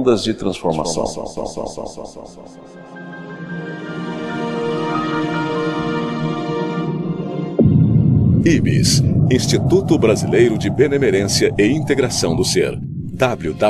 Ondas de Transformação. IBIS Instituto Brasileiro de Benemerência e Integração do Ser. www.ibis.org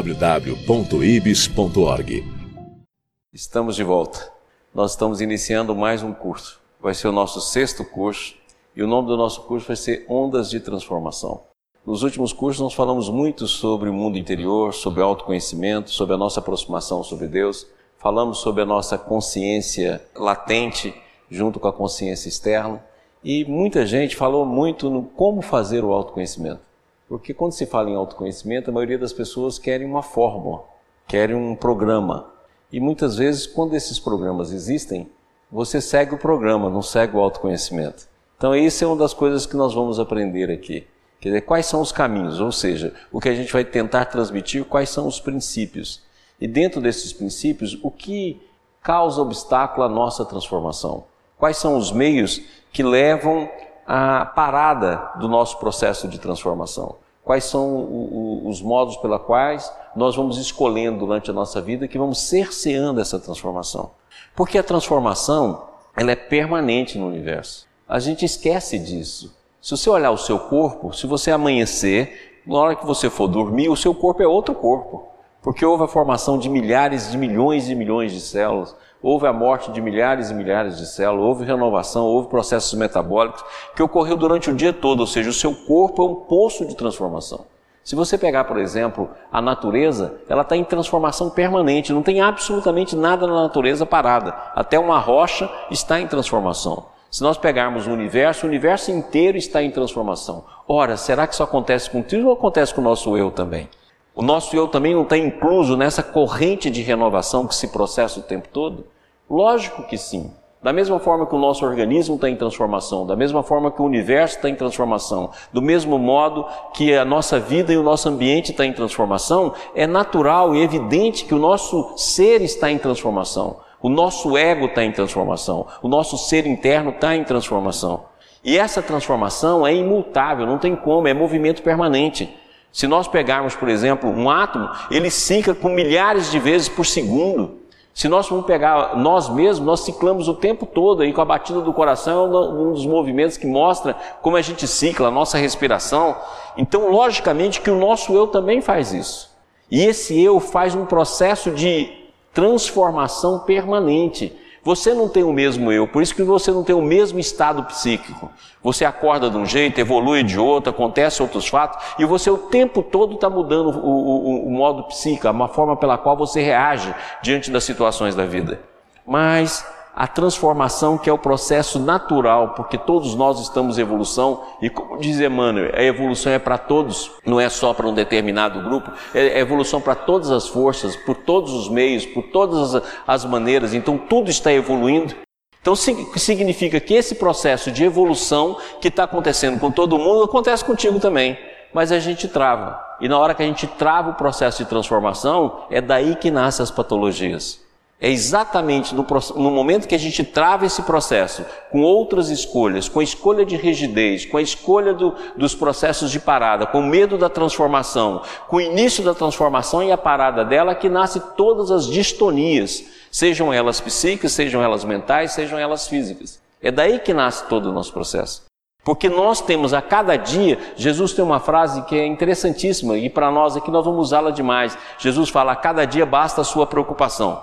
Estamos de volta. Nós estamos iniciando mais um curso. Vai ser o nosso sexto curso e o nome do nosso curso vai ser Ondas de Transformação. Nos últimos cursos nós falamos muito sobre o mundo interior, sobre autoconhecimento, sobre a nossa aproximação sobre Deus. Falamos sobre a nossa consciência latente junto com a consciência externa. E muita gente falou muito no como fazer o autoconhecimento. Porque quando se fala em autoconhecimento, a maioria das pessoas querem uma fórmula, querem um programa. E muitas vezes, quando esses programas existem, você segue o programa, não segue o autoconhecimento. Então, isso é uma das coisas que nós vamos aprender aqui. Quer dizer, quais são os caminhos, ou seja, o que a gente vai tentar transmitir, quais são os princípios. E dentro desses princípios, o que causa obstáculo à nossa transformação? Quais são os meios que levam à parada do nosso processo de transformação? Quais são os modos pela quais nós vamos escolhendo durante a nossa vida que vamos cerceando essa transformação? Porque a transformação, ela é permanente no universo. A gente esquece disso. Se você olhar o seu corpo, se você amanhecer, na hora que você for dormir, o seu corpo é outro corpo. Porque houve a formação de milhares de milhões e milhões de células, houve a morte de milhares e milhares de células, houve renovação, houve processos metabólicos que ocorreu durante o dia todo, ou seja, o seu corpo é um poço de transformação. Se você pegar, por exemplo, a natureza, ela está em transformação permanente, não tem absolutamente nada na natureza parada. Até uma rocha está em transformação. Se nós pegarmos o universo, o universo inteiro está em transformação. Ora, será que isso acontece contigo ou acontece com o nosso eu também? O nosso eu também não está incluso nessa corrente de renovação que se processa o tempo todo? Lógico que sim. Da mesma forma que o nosso organismo está em transformação, da mesma forma que o universo está em transformação, do mesmo modo que a nossa vida e o nosso ambiente está em transformação, é natural e evidente que o nosso ser está em transformação. O nosso ego está em transformação, o nosso ser interno está em transformação. E essa transformação é imutável, não tem como, é movimento permanente. Se nós pegarmos, por exemplo, um átomo, ele cicla com milhares de vezes por segundo. Se nós formos pegar nós mesmos, nós ciclamos o tempo todo aí com a batida do coração, é um dos movimentos que mostra como a gente cicla, a nossa respiração. Então, logicamente que o nosso eu também faz isso. E esse eu faz um processo de transformação permanente. Você não tem o mesmo eu, por isso que você não tem o mesmo estado psíquico. Você acorda de um jeito, evolui de outro, acontece outros fatos, e você o tempo todo está mudando o, o, o modo psíquico, a forma pela qual você reage diante das situações da vida. Mas a transformação que é o processo natural, porque todos nós estamos em evolução, e como diz Emmanuel, a evolução é para todos, não é só para um determinado grupo, é, é evolução para todas as forças, por todos os meios, por todas as, as maneiras, então tudo está evoluindo. Então significa que esse processo de evolução que está acontecendo com todo mundo acontece contigo também. Mas a gente trava. E na hora que a gente trava o processo de transformação, é daí que nascem as patologias. É exatamente no, no, momento que a gente trava esse processo com outras escolhas, com a escolha de rigidez, com a escolha do, dos processos de parada, com o medo da transformação, com o início da transformação e a parada dela, que nasce todas as distonias, sejam elas psíquicas, sejam elas mentais, sejam elas físicas. É daí que nasce todo o nosso processo. Porque nós temos a cada dia, Jesus tem uma frase que é interessantíssima e para nós aqui nós vamos usá-la demais. Jesus fala: a cada dia basta a sua preocupação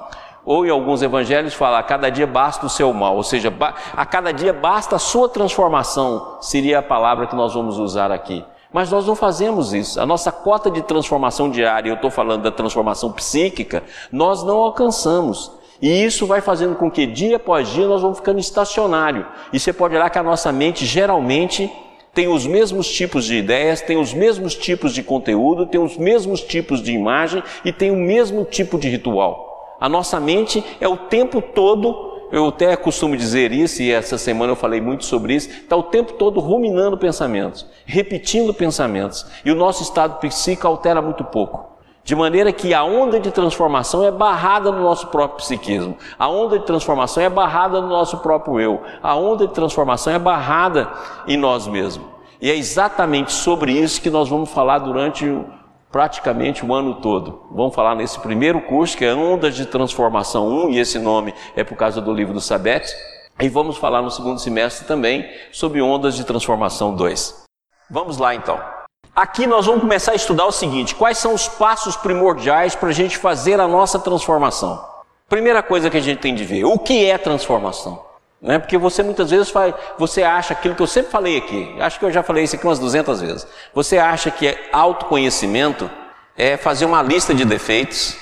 ou em alguns evangelhos fala, a cada dia basta o seu mal, ou seja, a cada dia basta a sua transformação, seria a palavra que nós vamos usar aqui. Mas nós não fazemos isso. A nossa cota de transformação diária, eu estou falando da transformação psíquica, nós não alcançamos. E isso vai fazendo com que dia após dia nós vamos ficando estacionário. E você pode olhar que a nossa mente geralmente tem os mesmos tipos de ideias, tem os mesmos tipos de conteúdo, tem os mesmos tipos de imagem e tem o mesmo tipo de ritual. A nossa mente é o tempo todo, eu até costumo dizer isso, e essa semana eu falei muito sobre isso, está o tempo todo ruminando pensamentos, repetindo pensamentos, e o nosso estado psíquico altera muito pouco. De maneira que a onda de transformação é barrada no nosso próprio psiquismo, a onda de transformação é barrada no nosso próprio eu, a onda de transformação é barrada em nós mesmos. E é exatamente sobre isso que nós vamos falar durante praticamente o ano todo. Vamos falar nesse primeiro curso, que é Ondas de Transformação 1, e esse nome é por causa do livro do Sabete. E vamos falar no segundo semestre também sobre Ondas de Transformação 2. Vamos lá então. Aqui nós vamos começar a estudar o seguinte: quais são os passos primordiais para a gente fazer a nossa transformação? Primeira coisa que a gente tem de ver: o que é transformação? Né? Porque você muitas vezes faz, você acha aquilo que eu sempre falei aqui, acho que eu já falei isso aqui umas 200 vezes. Você acha que autoconhecimento é fazer uma lista de defeitos,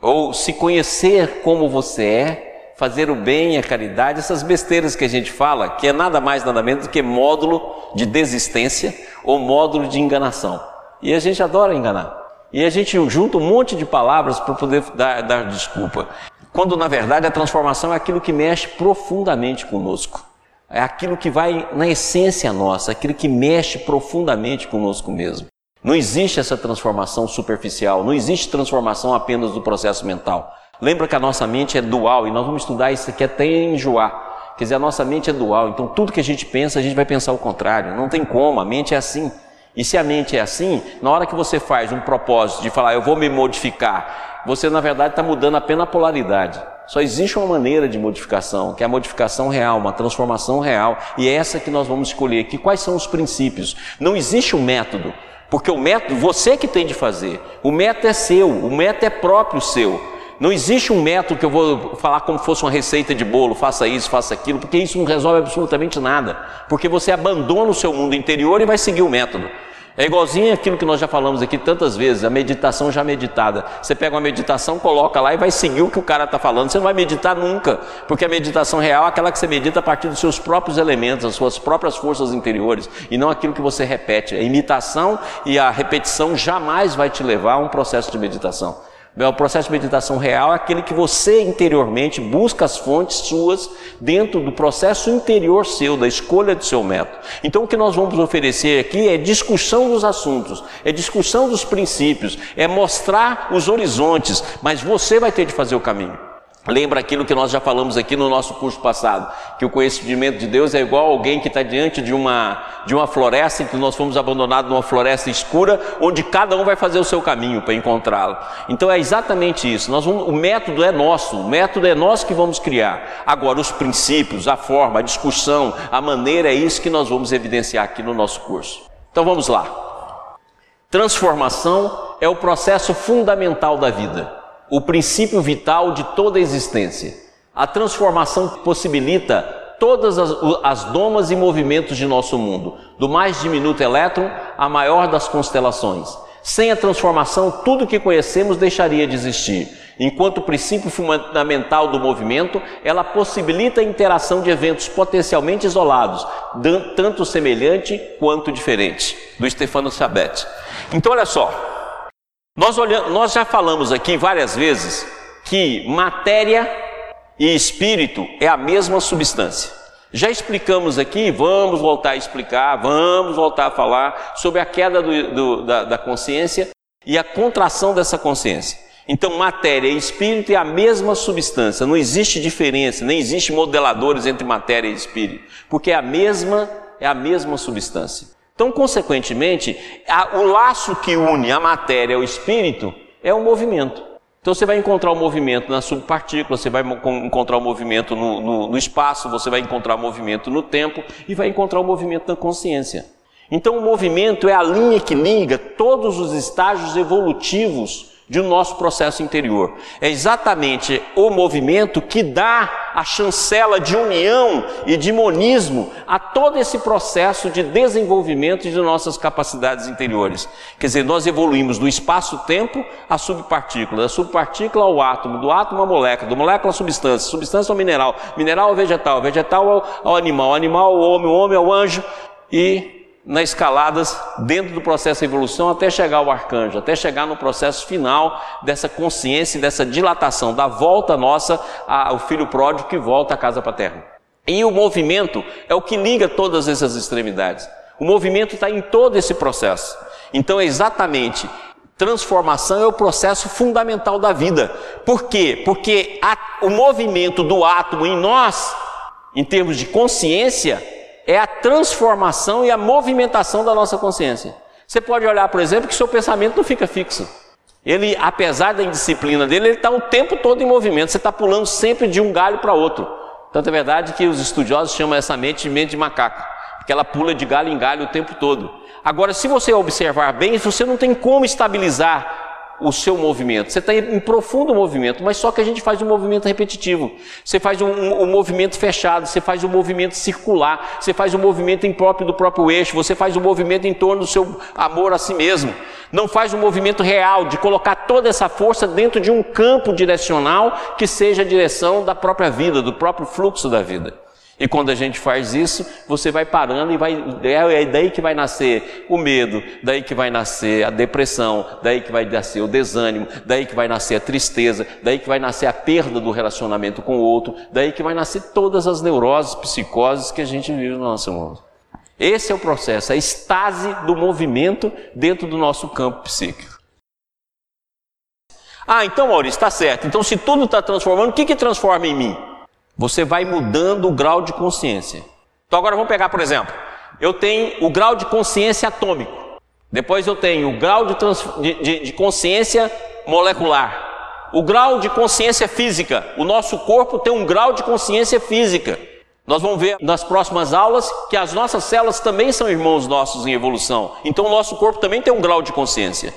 ou se conhecer como você é, fazer o bem, a caridade, essas besteiras que a gente fala, que é nada mais nada menos do que módulo de desistência ou módulo de enganação. E a gente adora enganar. E a gente junta um monte de palavras para poder dar, dar desculpa. Quando na verdade a transformação é aquilo que mexe profundamente conosco. É aquilo que vai na essência nossa, aquilo que mexe profundamente conosco mesmo. Não existe essa transformação superficial, não existe transformação apenas do processo mental. Lembra que a nossa mente é dual e nós vamos estudar isso aqui até enjoar. Quer dizer, a nossa mente é dual, então tudo que a gente pensa, a gente vai pensar o contrário. Não tem como, a mente é assim. E se a mente é assim, na hora que você faz um propósito de falar, eu vou me modificar, você na verdade está mudando apenas a polaridade. Só existe uma maneira de modificação, que é a modificação real, uma transformação real, e é essa que nós vamos escolher aqui. Quais são os princípios? Não existe um método, porque o método você que tem de fazer. O método é seu, o método é próprio seu. Não existe um método que eu vou falar como fosse uma receita de bolo, faça isso, faça aquilo, porque isso não resolve absolutamente nada. Porque você abandona o seu mundo interior e vai seguir o método. É igualzinho aquilo que nós já falamos aqui tantas vezes, a meditação já meditada. Você pega uma meditação, coloca lá e vai seguir o que o cara está falando. Você não vai meditar nunca, porque a meditação real é aquela que você medita a partir dos seus próprios elementos, das suas próprias forças interiores, e não aquilo que você repete. A imitação e a repetição jamais vai te levar a um processo de meditação. O processo de meditação real é aquele que você interiormente busca as fontes suas dentro do processo interior seu, da escolha do seu método. Então o que nós vamos oferecer aqui é discussão dos assuntos, é discussão dos princípios, é mostrar os horizontes, mas você vai ter de fazer o caminho. Lembra aquilo que nós já falamos aqui no nosso curso passado, que o conhecimento de Deus é igual alguém que está diante de uma, de uma floresta, em que nós fomos abandonados numa floresta escura, onde cada um vai fazer o seu caminho para encontrá-lo. Então é exatamente isso. Nós vamos, o método é nosso, o método é nós que vamos criar. Agora, os princípios, a forma, a discussão, a maneira, é isso que nós vamos evidenciar aqui no nosso curso. Então vamos lá. Transformação é o processo fundamental da vida o princípio vital de toda a existência. A transformação possibilita todas as, as domas e movimentos de nosso mundo, do mais diminuto elétron à maior das constelações. Sem a transformação, tudo que conhecemos deixaria de existir. Enquanto princípio fundamental do movimento, ela possibilita a interação de eventos potencialmente isolados, tanto semelhante quanto diferente, do Stefano Sabet. Então, olha só, nós, olhamos, nós já falamos aqui várias vezes que matéria e espírito é a mesma substância. Já explicamos aqui, vamos voltar a explicar, vamos voltar a falar sobre a queda do, do, da, da consciência e a contração dessa consciência. Então, matéria e espírito é a mesma substância, não existe diferença, nem existe modeladores entre matéria e espírito, porque é a mesma, é a mesma substância. Então, consequentemente, a, o laço que une a matéria ao espírito é o movimento. Então você vai encontrar o movimento na subpartícula, você vai encontrar o movimento no, no, no, espaço, você vai encontrar o movimento no tempo e vai encontrar o movimento na consciência. Então o movimento é a linha que liga todos os estágios evolutivos de nosso processo interior. É exatamente o movimento que dá a chancela de união e de monismo a todo esse processo de desenvolvimento de nossas capacidades interiores. Quer dizer, nós evoluímos do espaço-tempo à subpartícula, da subpartícula ao átomo, do átomo à molécula, do molécula à substância, substância ao mineral, mineral ao vegetal, vegetal ao animal, animal ao homem, o homem ao anjo e nas escaladas dentro do processo de evolução até chegar ao arcanjo, até chegar no processo final dessa consciência, dessa dilatação, da volta nossa ao filho pródigo que volta à casa paterna. E o movimento é o que liga todas essas extremidades. O movimento está em todo esse processo. Então exatamente transformação é o processo fundamental da vida. Por quê? Porque a, o movimento do átomo em nós, em termos de consciência, é a transformação e a movimentação da nossa consciência. Você pode olhar, por exemplo, que seu pensamento não fica fixo. Ele, apesar da indisciplina dele, ele está o tempo todo em movimento. Você está pulando sempre de um galho para outro. Tanto é verdade que os estudiosos chamam essa mente de mente de macaco, porque ela pula de galho em galho o tempo todo. Agora, se você observar bem, você não tem como estabilizar o seu movimento. Você está em profundo movimento, mas só que a gente faz um movimento repetitivo. Você faz um, um, um, movimento fechado, você faz um movimento circular, você faz um movimento impróprio do próprio eixo, você faz um movimento em torno do seu amor a si mesmo. Não faz um movimento real de colocar toda essa força dentro de um campo direcional que seja a direção da própria vida, do próprio fluxo da vida. E quando a gente faz isso, você vai parando e vai é, é daí que vai nascer o medo, daí que vai nascer a depressão, daí que vai nascer o desânimo, daí que vai nascer a tristeza, daí que vai nascer a perda do relacionamento com o outro, daí que vai nascer todas as neuroses, psicoses que a gente vive no nosso mundo. Esse é o processo, a estase do movimento dentro do nosso campo psíquico. Ah, então Maurício, está certo. Então, se tudo está transformando, o que, que transforma em mim? Você vai mudando o grau de consciência. Então agora vamos pegar, por exemplo, eu tenho o grau de consciência atômico. Depois eu tenho o grau de, de, de, de consciência molecular. O grau de consciência física. O nosso corpo tem um grau de consciência física. Nós vamos ver nas próximas aulas que as nossas células também são irmãos nossos em evolução. Então o nosso corpo também tem um grau de consciência.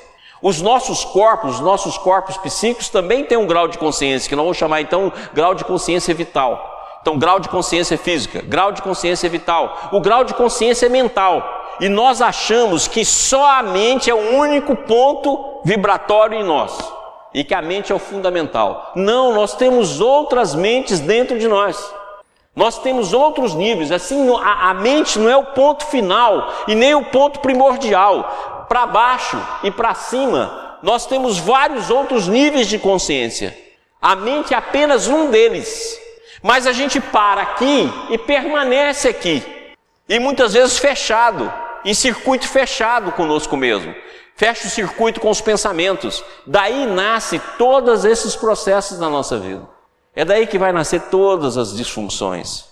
Os nossos corpos, os nossos corpos psíquicos também têm um grau de consciência, que nós vamos chamar então grau de consciência vital. Então, grau de consciência física, grau de consciência vital, o grau de consciência mental. E nós achamos que só a mente é o único ponto vibratório em nós e que a mente é o fundamental. Não, nós temos outras mentes dentro de nós. Nós temos outros níveis, assim, a, a mente não é o ponto final e nem o ponto primordial para baixo e para cima, nós temos vários outros níveis de consciência. A mente é apenas um deles. Mas a gente para aqui e permanece aqui. E muitas vezes fechado, em circuito fechado conosco mesmo. Fecha o circuito com os pensamentos. Daí nasce todos esses processos na nossa vida. É daí que vai nascer todas as disfunções.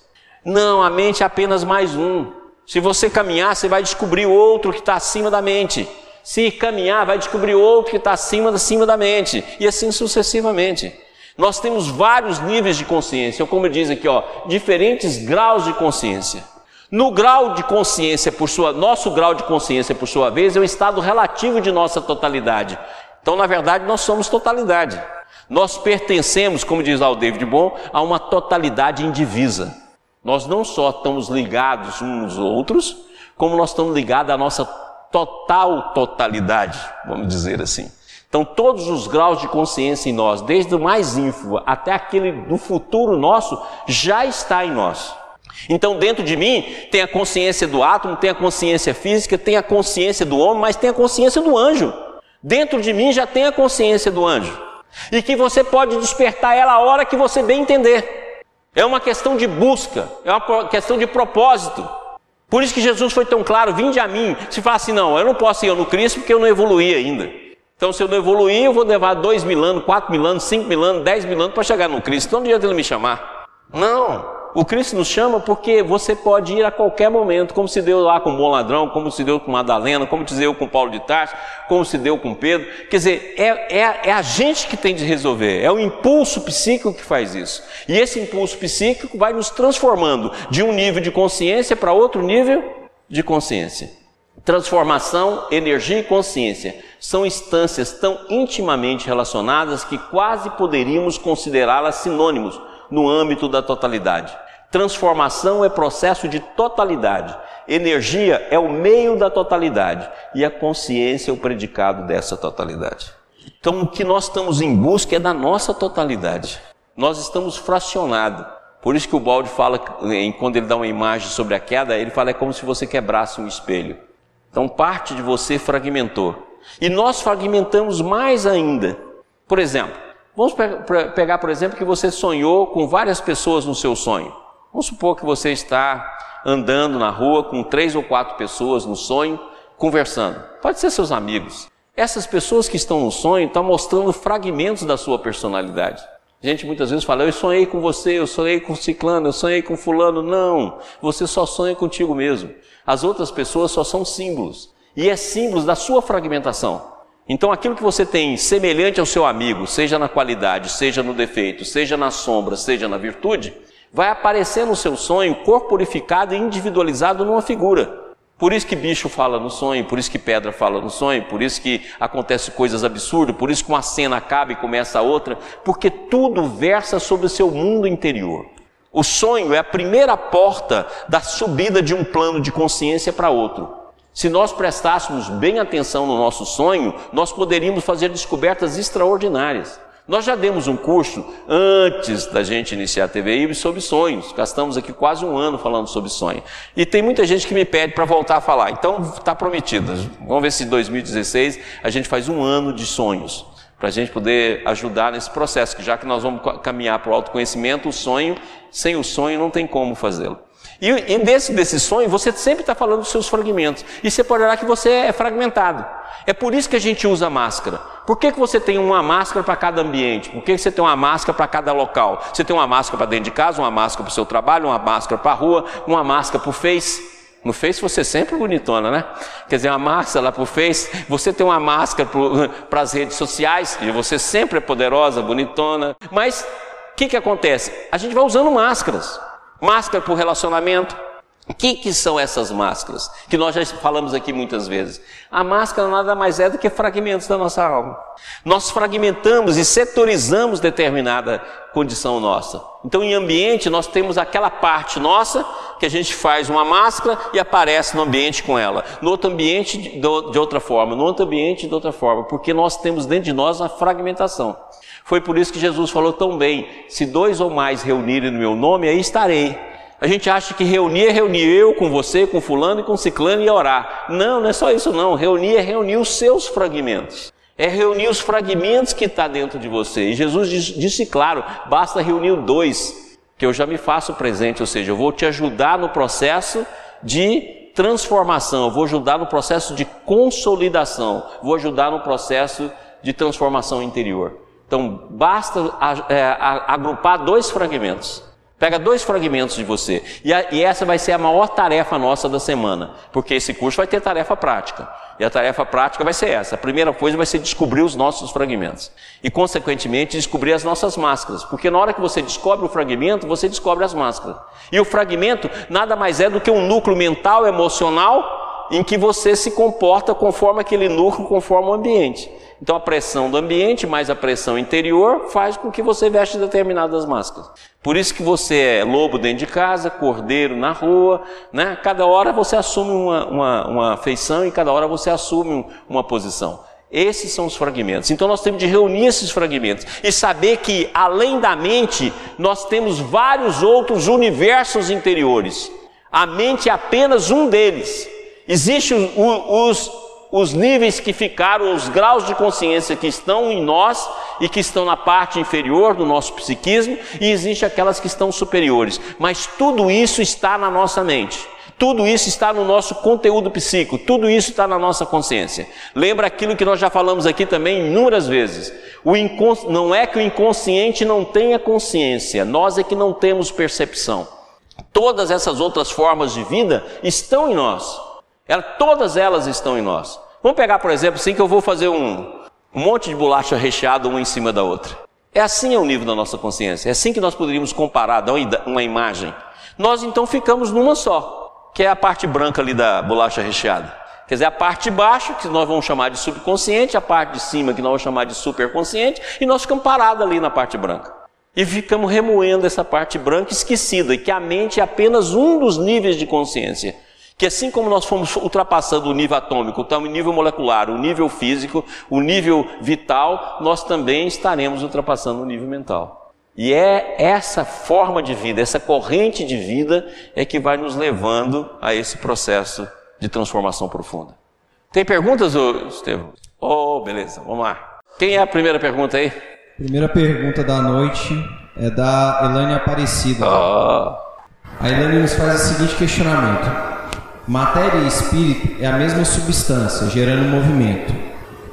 Não, a mente é apenas mais um. Se você caminhar, você vai descobrir outro que está acima da mente. Se caminhar, vai descobrir outro que está acima, acima da mente. E assim sucessivamente. Nós temos vários níveis de consciência, como diz aqui, ó, diferentes graus de consciência. No grau de consciência, por sua, nosso grau de consciência, por sua vez, é o estado relativo de nossa totalidade. Então, na verdade, nós somos totalidade. Nós pertencemos, como diz lá o David Bom, a uma totalidade indivisa. Nós não só estamos ligados uns aos outros, como nós estamos ligados à nossa total totalidade, vamos dizer assim. Então, todos os graus de consciência em nós, desde o mais ínfimo até aquele do futuro nosso, já está em nós. Então, dentro de mim, tem a consciência do átomo, tem a consciência física, tem a consciência do homem, mas tem a consciência do anjo. Dentro de mim já tem a consciência do anjo. E que você pode despertar ela a hora que você bem entender. É uma questão de busca, é uma questão de propósito. Por isso que Jesus foi tão claro: vinde a mim. Se fala assim, não, eu não posso ir no Cristo porque eu não evoluí ainda. Então, se eu não evoluir, eu vou levar dois mil anos, quatro mil anos, cinco mil anos, dez mil anos para chegar no Cristo. Então, não adianta ele me chamar. Não. O Cristo nos chama porque você pode ir a qualquer momento, como se deu lá com o bom ladrão, como se deu com Madalena, como se deu com Paulo de Tarso, como se deu com Pedro. Quer dizer, é, é, é a gente que tem de resolver, é o impulso psíquico que faz isso. E esse impulso psíquico vai nos transformando de um nível de consciência para outro nível de consciência. Transformação, energia e consciência são instâncias tão intimamente relacionadas que quase poderíamos considerá-las sinônimos no âmbito da totalidade. Transformação é processo de totalidade. Energia é o meio da totalidade. E a consciência é o predicado dessa totalidade. Então, o que nós estamos em busca é da nossa totalidade. Nós estamos fracionados. Por isso que o Balde fala, quando ele dá uma imagem sobre a queda, ele fala é como se você quebrasse um espelho. Então, parte de você fragmentou. E nós fragmentamos mais ainda. Por exemplo, Vamos pegar, por exemplo, que você sonhou com várias pessoas no seu sonho. Vamos supor que você está andando na rua com três ou quatro pessoas no sonho, conversando. Pode ser seus amigos. Essas pessoas que estão no sonho estão mostrando fragmentos da sua personalidade. A gente muitas vezes fala, eu sonhei com você, eu sonhei com ciclano, eu sonhei com fulano. Não, você só sonha contigo mesmo. As outras pessoas só são símbolos. e é símbolo da sua fragmentação. Então, aquilo que você tem semelhante ao seu amigo, seja na qualidade, seja no defeito, seja na sombra, seja na virtude, vai aparecer no seu sonho corporificado e individualizado numa figura. Por isso que bicho fala no sonho, por isso que pedra fala no sonho, por isso que acontecem coisas absurdas, por isso que uma cena acaba e começa outra, porque tudo versa sobre o seu mundo interior. O sonho é a primeira porta da subida de um plano de consciência para outro. Se nós prestássemos bem atenção no nosso sonho, nós poderíamos fazer descobertas extraordinárias. Nós já demos um curso antes da gente iniciar a TVI sobre sonhos. Gastamos aqui quase um ano falando sobre sonho. E tem muita gente que me pede para voltar a falar. Então está prometido. Vamos ver se em 2016 a gente faz um ano de sonhos. Para a gente poder ajudar nesse processo, que já que nós vamos caminhar para o autoconhecimento, o sonho, sem o sonho não tem como fazê-lo. E, e desse, desse sonho, você sempre está falando dos seus fragmentos. E você pode olhar que você é fragmentado. É por isso que a gente usa máscara. Por que, que você tem uma máscara para cada ambiente? Por que, que você tem uma máscara para cada local? Você tem uma máscara para dentro de casa, uma máscara para o seu trabalho, uma máscara para a rua, uma máscara para o Face. No Face você é sempre bonitona, né? Quer dizer, uma máscara lá para o Face, você tem uma máscara para as redes sociais, e você sempre é poderosa, bonitona. Mas o que, que acontece? A gente vai usando máscaras máscara para o relacionamento. O que, que são essas máscaras? Que nós já falamos aqui muitas vezes. A máscara nada mais é do que fragmentos da nossa alma. Nós fragmentamos e setorizamos determinada condição nossa. Então, em ambiente, nós temos aquela parte nossa que a gente faz uma máscara e aparece no ambiente com ela. No outro ambiente, de outra forma. No outro ambiente, de outra forma. Porque nós temos dentro de nós a fragmentação. Foi por isso que Jesus falou tão bem: se dois ou mais reunirem no meu nome, aí estarei. A gente acha que reunir é reunir eu com você, com fulano e com ciclano e orar. Não, não é só isso não. Reunir é reunir os seus fragmentos. É reunir os fragmentos que está dentro de você. E Jesus disse claro, basta reunir dois, que eu já me faço presente, ou seja, eu vou te ajudar no processo de transformação, eu vou ajudar no processo de consolidação, vou ajudar no processo de transformação interior. Então, basta é, agrupar dois fragmentos. Pega dois fragmentos de você. E, a, e, essa vai ser a maior tarefa nossa da semana. Porque esse curso vai ter tarefa prática. E a tarefa prática vai ser essa. A primeira coisa vai ser descobrir os nossos fragmentos. E, consequentemente, descobrir as nossas máscaras. Porque na hora que você descobre o fragmento, você descobre as máscaras. E o fragmento nada mais é do que um núcleo mental, emocional, em que você se comporta conforme aquele núcleo, conforme o ambiente. Então a pressão do ambiente mais a pressão interior faz com que você veste determinadas máscaras. Por isso que você é lobo dentro de casa, cordeiro na rua, né? Cada hora você assume uma, uma, uma feição e cada hora você assume uma posição. Esses são os fragmentos. Então nós temos de reunir esses fragmentos e saber que além da mente nós temos vários outros universos interiores. A mente é apenas um deles. Existem os, os os níveis que ficaram, os graus de consciência que estão em nós e que estão na parte inferior do nosso psiquismo, e existe aquelas que estão superiores. Mas tudo isso está na nossa mente. Tudo isso está no nosso conteúdo psíquico, tudo isso está na nossa consciência. Lembra aquilo que nós já falamos aqui também inúmeras vezes. O incons... Não é que o inconsciente não tenha consciência, nós é que não temos percepção. Todas essas outras formas de vida estão em nós. Todas elas estão em nós. Vamos pegar, por exemplo, assim que eu vou fazer um, um monte de bolacha recheada uma em cima da outra. É assim é o nível da nossa consciência. É assim que nós poderíamos comparar, dar uma imagem. Nós então ficamos numa só, que é a parte branca ali da bolacha recheada. Quer dizer, a parte de baixo, que nós vamos chamar de subconsciente, a parte de cima, que nós vamos chamar de superconsciente, e nós ficamos parados ali na parte branca. E ficamos remoendo essa parte branca esquecida, e que a mente é apenas um dos níveis de consciência. Que assim como nós fomos ultrapassando o nível atômico, então o nível molecular, o nível físico, o nível vital, nós também estaremos ultrapassando o nível mental. E é essa forma de vida, essa corrente de vida é que vai nos levando a esse processo de transformação profunda. Tem perguntas, Estevam? Oh, beleza, vamos lá. Quem é a primeira pergunta aí? Primeira pergunta da noite é da Elane Aparecida. Oh. A Elane nos faz o seguinte questionamento. Matéria e espírito é a mesma substância, gerando movimento.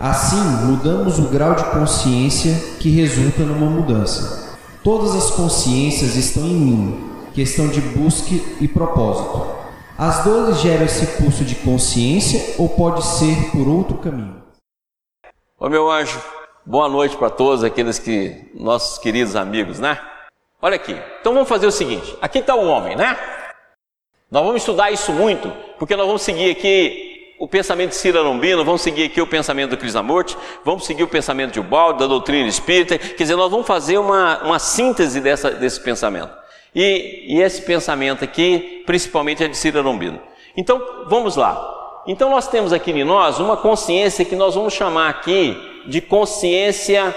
Assim, mudamos o grau de consciência que resulta numa mudança. Todas as consciências estão em mim, questão de busca e propósito. As dores geram esse pulso de consciência ou pode ser por outro caminho? Ô meu anjo, boa noite para todos aqueles que nossos queridos amigos, né? Olha aqui. Então vamos fazer o seguinte. Aqui está o homem, né? Nós vamos estudar isso muito, porque nós vamos seguir aqui o pensamento de Cira Lombino, vamos seguir aqui o pensamento do Krishnamurti, vamos seguir o pensamento de Ubaldo, da doutrina espírita, quer dizer, nós vamos fazer uma, uma síntese dessa, desse pensamento. E, e esse pensamento aqui, principalmente, é de Cira Lombino. Então, vamos lá. Então, nós temos aqui em nós uma consciência que nós vamos chamar aqui de consciência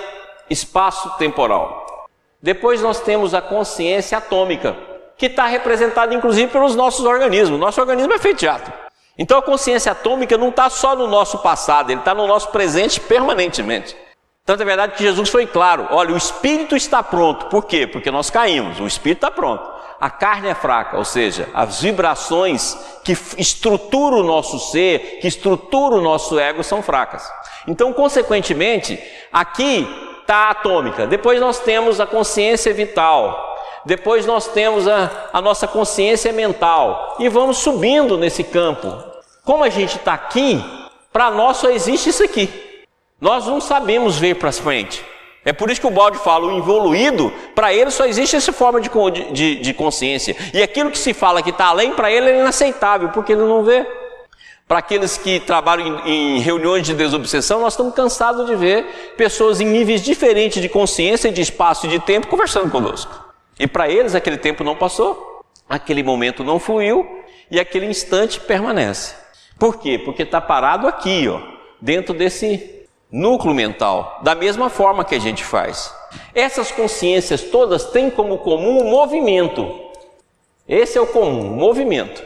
espaço-temporal. Depois, nós temos a consciência atômica, que está representada inclusive pelos nossos organismos. Nosso organismo é feito de átomo. Então, a consciência atômica não está só no nosso passado, ele está no nosso presente permanentemente. Tanto é verdade que Jesus foi claro: olha, o espírito está pronto. Por quê? Porque nós caímos, o espírito está pronto. A carne é fraca, ou seja, as vibrações que estruturam o nosso ser, que estruturam o nosso ego, são fracas. Então, consequentemente, aqui está a atômica. Depois nós temos a consciência vital. Depois nós temos a, a nossa consciência mental. E vamos subindo nesse campo. Como a gente está aqui, para nós só existe isso aqui. Nós não sabemos ver para frente. É por isso que o balde fala, o evoluído, para ele só existe essa forma de, de, de consciência. E aquilo que se fala que está além, para ele é inaceitável, porque ele não vê. Para aqueles que trabalham em, em, reuniões de desobsessão, nós estamos cansados de ver pessoas em níveis diferentes de consciência, de espaço e de tempo conversando conosco. E para eles aquele tempo não passou, aquele momento não fluiu e aquele instante permanece. Por quê? Porque está parado aqui, ó, dentro desse núcleo mental, da mesma forma que a gente faz. Essas consciências todas têm como comum o movimento. Esse é o comum, o movimento.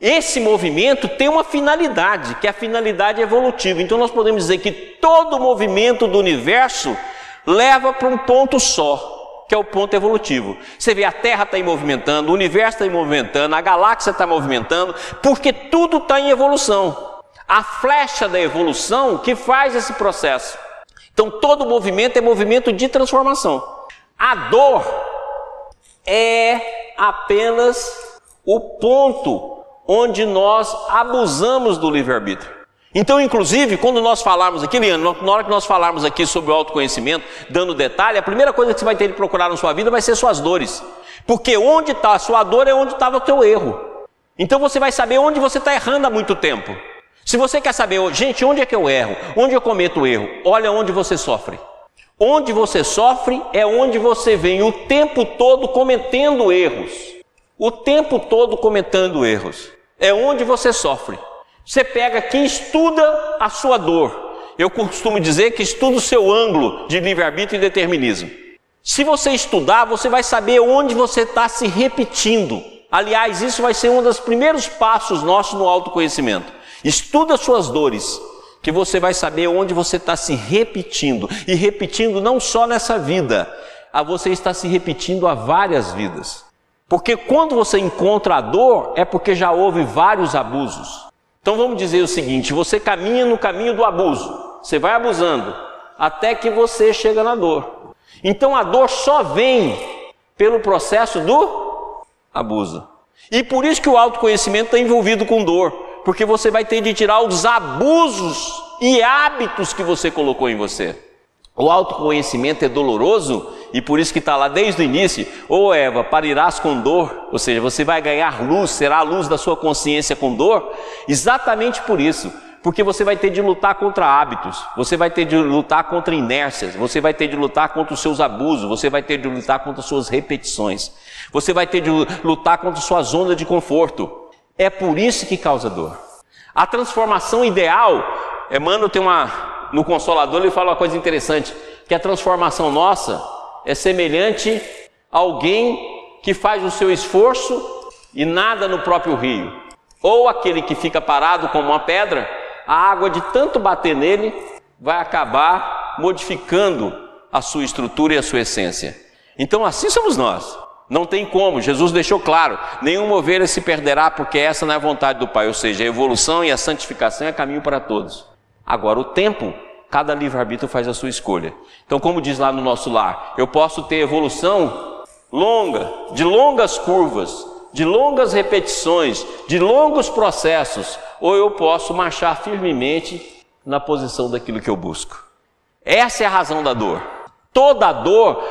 Esse movimento tem uma finalidade, que é a finalidade evolutiva. Então nós podemos dizer que todo movimento do universo leva para um ponto só, que é o ponto evolutivo. Você vê a Terra está movimentando, o universo está movimentando, a galáxia está movimentando, porque tudo está em evolução a flecha da evolução que faz esse processo. Então, todo movimento é movimento de transformação. A dor é apenas o ponto onde nós abusamos do livre-arbítrio. Então, inclusive, quando nós falarmos aqui, Leandro, na hora que nós falarmos aqui sobre o autoconhecimento, dando detalhe, a primeira coisa que você vai ter de procurar na sua vida vai ser suas dores. Porque onde está a sua dor é onde estava o teu erro. Então você vai saber onde você está errando há muito tempo. Se você quer saber, gente, onde é que eu erro? Onde eu cometo o erro? Olha onde você sofre. Onde você sofre é onde você vem o tempo todo cometendo erros. O tempo todo cometendo erros. É onde você sofre. Você pega e estuda a sua dor. Eu costumo dizer que estuda o seu ângulo de livre-arbítrio e determinismo. Se você estudar, você vai saber onde você está se repetindo. Aliás, isso vai ser um dos primeiros passos nossos no autoconhecimento. Estuda suas dores, que você vai saber onde você está se repetindo. E repetindo não só nessa vida, a você está se repetindo há várias vidas. Porque quando você encontra a dor, é porque já houve vários abusos. Então vamos dizer o seguinte: você caminha no caminho do abuso, você vai abusando, até que você chega na dor. Então a dor só vem pelo processo do abuso. E por isso que o autoconhecimento está envolvido com dor porque você vai ter de tirar os abusos e hábitos que você colocou em você. O autoconhecimento é doloroso e por isso que está lá desde o início. Ô oh, Eva, parirás com dor, ou seja, você vai ganhar luz, será a luz da sua consciência com dor, exatamente por isso. Porque você vai ter de lutar contra hábitos, você vai ter de lutar contra inércias, você vai ter de lutar contra os seus abusos, você vai ter de lutar contra as suas repetições, você vai ter de lutar contra sua zona de conforto. É por isso que causa dor. A transformação ideal, Emmanuel tem uma. No Consolador, ele fala uma coisa interessante: que a transformação nossa é semelhante a alguém que faz o seu esforço e nada no próprio rio. Ou aquele que fica parado como uma pedra, a água de tanto bater nele vai acabar modificando a sua estrutura e a sua essência. Então, assim somos nós. Não tem como, Jesus deixou claro: nenhuma ovelha se perderá, porque essa não é a vontade do Pai, ou seja, a evolução e a santificação é caminho para todos. Agora, o tempo, cada livre-arbítrio faz a sua escolha. Então, como diz lá no nosso lar, eu posso ter evolução longa, de longas curvas, de longas repetições, de longos processos, ou eu posso marchar firmemente na posição daquilo que eu busco. Essa é a razão da dor. Toda dor,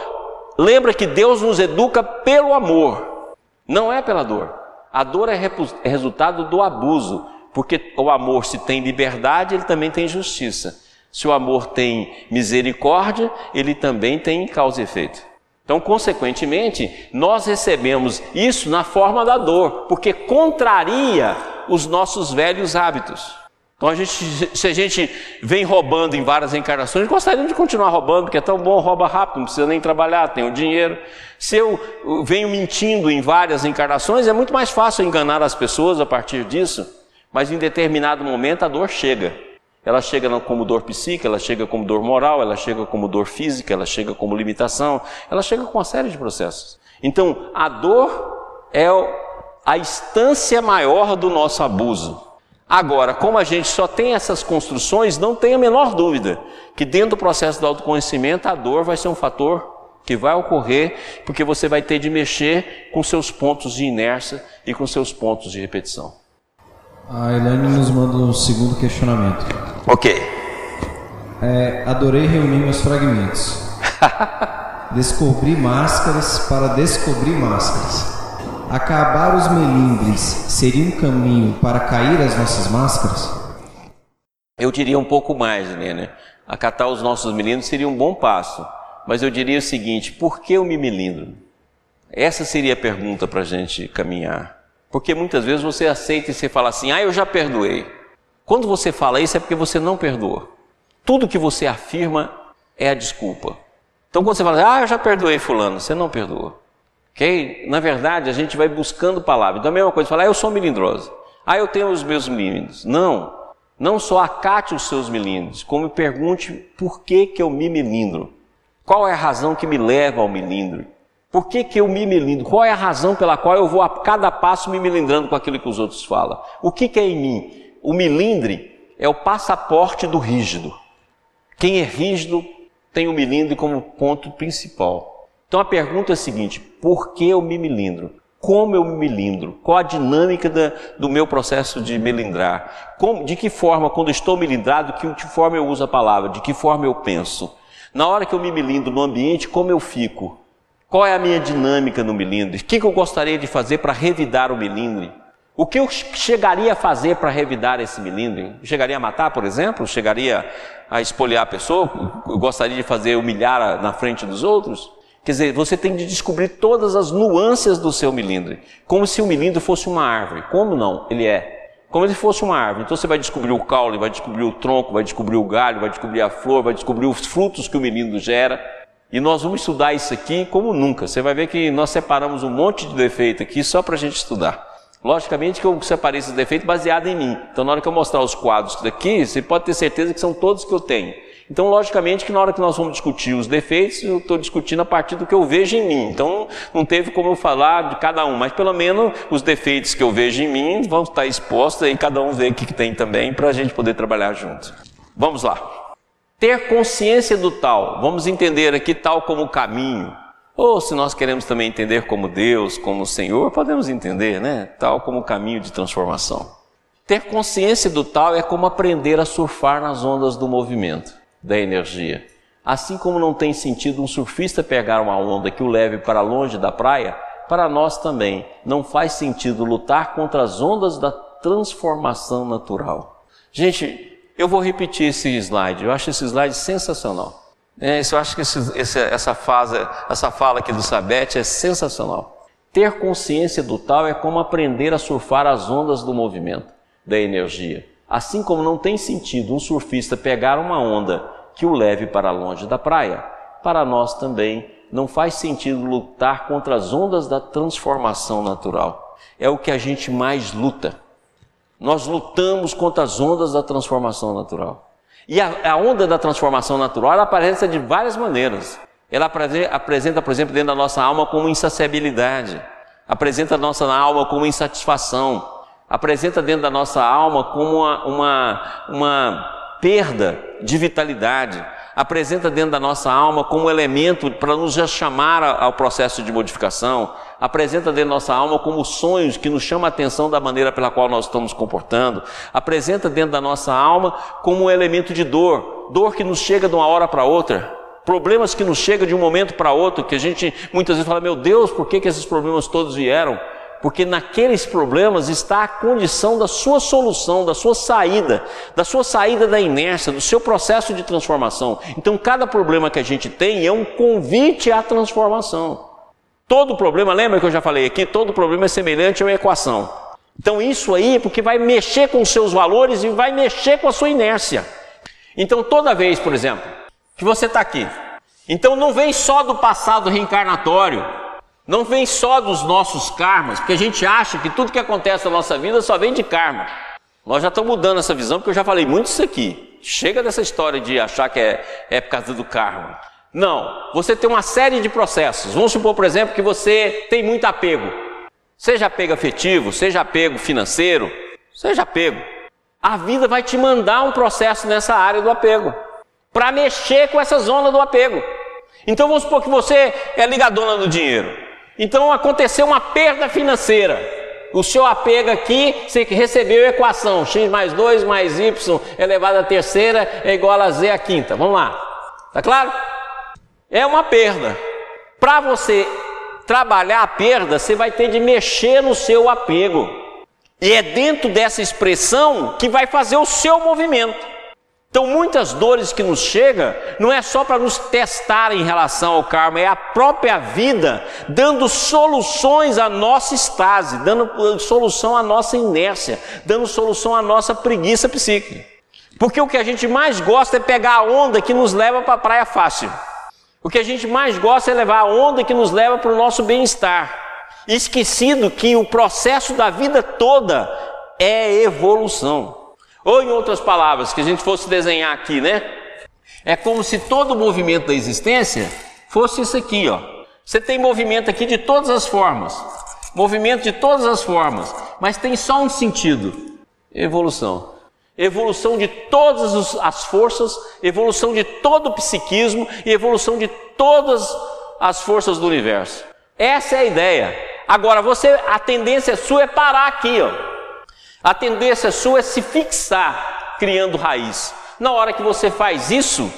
lembra que Deus nos educa pelo amor, não é pela dor. A dor é, é resultado do abuso, porque o amor, se tem liberdade, ele também tem justiça. Se o amor tem misericórdia, ele também tem causa e efeito. Então, consequentemente, nós recebemos isso na forma da dor, porque contraria os nossos velhos hábitos. Então, a gente, se a gente vem roubando em várias encarnações, gostaríamos de continuar roubando, porque é tão bom, rouba rápido, não precisa nem trabalhar, tem o dinheiro. Se eu venho mentindo em várias encarnações, é muito mais fácil enganar as pessoas a partir disso, mas em determinado momento a dor chega. Ela chega como dor psíquica, ela chega como dor moral, ela chega como dor física, ela chega como limitação, ela chega com uma série de processos. Então, a dor é a instância maior do nosso abuso. Agora, como a gente só tem essas construções, não tem a menor dúvida que dentro do processo do autoconhecimento a dor vai ser um fator que vai ocorrer, porque você vai ter de mexer com seus pontos de inércia e com seus pontos de repetição. A Elaine nos manda um segundo questionamento. Ok. É, adorei reunir meus fragmentos. Descobrir máscaras para descobrir máscaras. Acabar os melindres seria um caminho para cair as nossas máscaras? Eu diria um pouco mais, né? Acatar os nossos melindres seria um bom passo. Mas eu diria o seguinte: por que eu me melindro? Essa seria a pergunta para a gente caminhar. Porque muitas vezes você aceita e você fala assim: ah, eu já perdoei. Quando você fala isso é porque você não perdoou. Tudo que você afirma é a desculpa. Então quando você fala, ah, eu já perdoei fulano, você não perdoou. Ok? Na verdade, a gente vai buscando palavras. Então a mesma coisa, falar, ah, eu sou melindrosa. Ah, eu tenho os meus melindros. Não. Não só acate os seus melindros, como pergunte por que, que eu me melindro. Qual é a razão que me leva ao melindro? Por que, que eu me melindro? Qual é a razão pela qual eu vou a cada passo me melindrando com aquilo que os outros falam? O que, que é em mim? O melindre é o passaporte do rígido. Quem é rígido tem o melindre como ponto principal. Então a pergunta é a seguinte: por que eu me melindro? Como eu me melindro? Qual a dinâmica da, do meu processo de melindrar? Como, de que forma, quando estou melindrado, de que forma eu uso a palavra? De que forma eu penso? Na hora que eu me melindro no ambiente, como eu fico? Qual é a minha dinâmica no melindre? O que, eu gostaria de fazer para revidar o melindre? O que eu chegaria a fazer para revidar esse melindre? Chegaria a matar, por exemplo? Chegaria a espoliar a pessoa? Eu gostaria de fazer humilhar na frente dos outros? Quer dizer, você tem de descobrir todas as nuances do seu melindre, como se o melindre fosse uma árvore. Como não? Ele é. Como se fosse uma árvore. Então você vai descobrir o caule, vai descobrir o tronco, vai descobrir o galho, vai descobrir a flor, vai descobrir os frutos que o melindre gera. E nós vamos estudar isso aqui como nunca. Você vai ver que nós separamos um monte de defeito aqui só para a gente estudar. Logicamente que eu separei esses defeitos baseado em mim. Então, na hora que eu mostrar os quadros daqui, você pode ter certeza que são todos que eu tenho. Então, logicamente que na hora que nós vamos discutir os defeitos, eu estou discutindo a partir do que eu vejo em mim. Então, não teve como eu falar de cada um, mas pelo menos os defeitos que eu vejo em mim vão estar expostos e cada um vê o que tem também para a gente poder trabalhar junto. Vamos lá. Ter consciência do tal, vamos entender aqui tal como caminho. Ou se nós queremos também entender como Deus, como Senhor, podemos entender, né? Tal como caminho de transformação. Ter consciência do tal é como aprender a surfar nas ondas do movimento, da energia. Assim como não tem sentido um surfista pegar uma onda que o leve para longe da praia, para nós também não faz sentido lutar contra as ondas da transformação natural. Gente, eu vou repetir esse slide, eu acho esse slide sensacional. É, eu acho que esse, esse, essa, fase, essa fala aqui do Sabete é sensacional. Ter consciência do tal é como aprender a surfar as ondas do movimento, da energia. Assim como não tem sentido um surfista pegar uma onda que o leve para longe da praia, para nós também não faz sentido lutar contra as ondas da transformação natural. É o que a gente mais luta. Nós lutamos contra as ondas da transformação natural. E a, a onda da transformação natural ela aparece de várias maneiras. Ela apresenta, por exemplo, dentro da nossa alma como insaciabilidade, apresenta a nossa alma como insatisfação, apresenta dentro da nossa alma como uma, uma, uma perda de vitalidade, apresenta dentro da nossa alma como elemento para nos chamar ao processo de modificação, apresenta dentro da nossa alma como sonhos que nos chamam a atenção da maneira pela qual nós estamos comportando, apresenta dentro da nossa alma como um elemento de dor, dor que nos chega de uma hora para outra, problemas que nos chegam de um momento para outro, que a gente muitas vezes fala, meu Deus, por que, que esses problemas todos vieram? porque naqueles problemas está a condição da sua solução, da sua saída, da sua saída da inércia, do seu processo de transformação. Então, cada problema que a gente tem é um convite à transformação. Todo problema, lembra que eu já falei aqui? Todo problema é semelhante a uma equação. Então, isso aí é porque vai mexer com os seus valores e vai mexer com a sua inércia. Então, toda vez, por exemplo, que você está aqui, então não vem só do passado reencarnatório, não vem só dos nossos karmas, porque a gente acha que tudo que acontece na nossa vida só vem de karma. Nós já estamos mudando essa visão, porque eu já falei muito isso aqui. Chega dessa história de achar que é, é por causa do karma. Não, você tem uma série de processos. Vamos supor, por exemplo, que você tem muito apego. Seja apego afetivo, seja apego financeiro, seja apego. A vida vai te mandar um processo nessa área do apego para mexer com essa zona do apego. Então vamos supor que você é ligadona do dinheiro. Então aconteceu uma perda financeira. O seu apego aqui, você recebeu a equação x mais 2 mais y elevado à terceira é igual a z à quinta. Vamos lá. Tá claro? É uma perda. Para você trabalhar a perda, você vai ter de mexer no seu apego. E é dentro dessa expressão que vai fazer o seu movimento. Então, muitas dores que nos chegam não é só para nos testar em relação ao karma, é a própria vida dando soluções à nossa estase, dando solução à nossa inércia, dando solução à nossa preguiça psíquica. Porque o que a gente mais gosta é pegar a onda que nos leva para a praia fácil. O que a gente mais gosta é levar a onda que nos leva para o nosso bem-estar. Esquecido que o processo da vida toda é evolução. Ou em outras palavras, que a gente fosse desenhar aqui, né? É como se todo o movimento da existência fosse isso aqui, ó. Você tem movimento aqui de todas as formas. Movimento de todas as formas, mas tem só um sentido: evolução. Evolução de todas as forças, evolução de todo o psiquismo e evolução de todas as forças do universo. Essa é a ideia. Agora, você, a tendência sua é parar aqui, ó. A tendência sua é se fixar criando raiz. Na hora que você faz isso,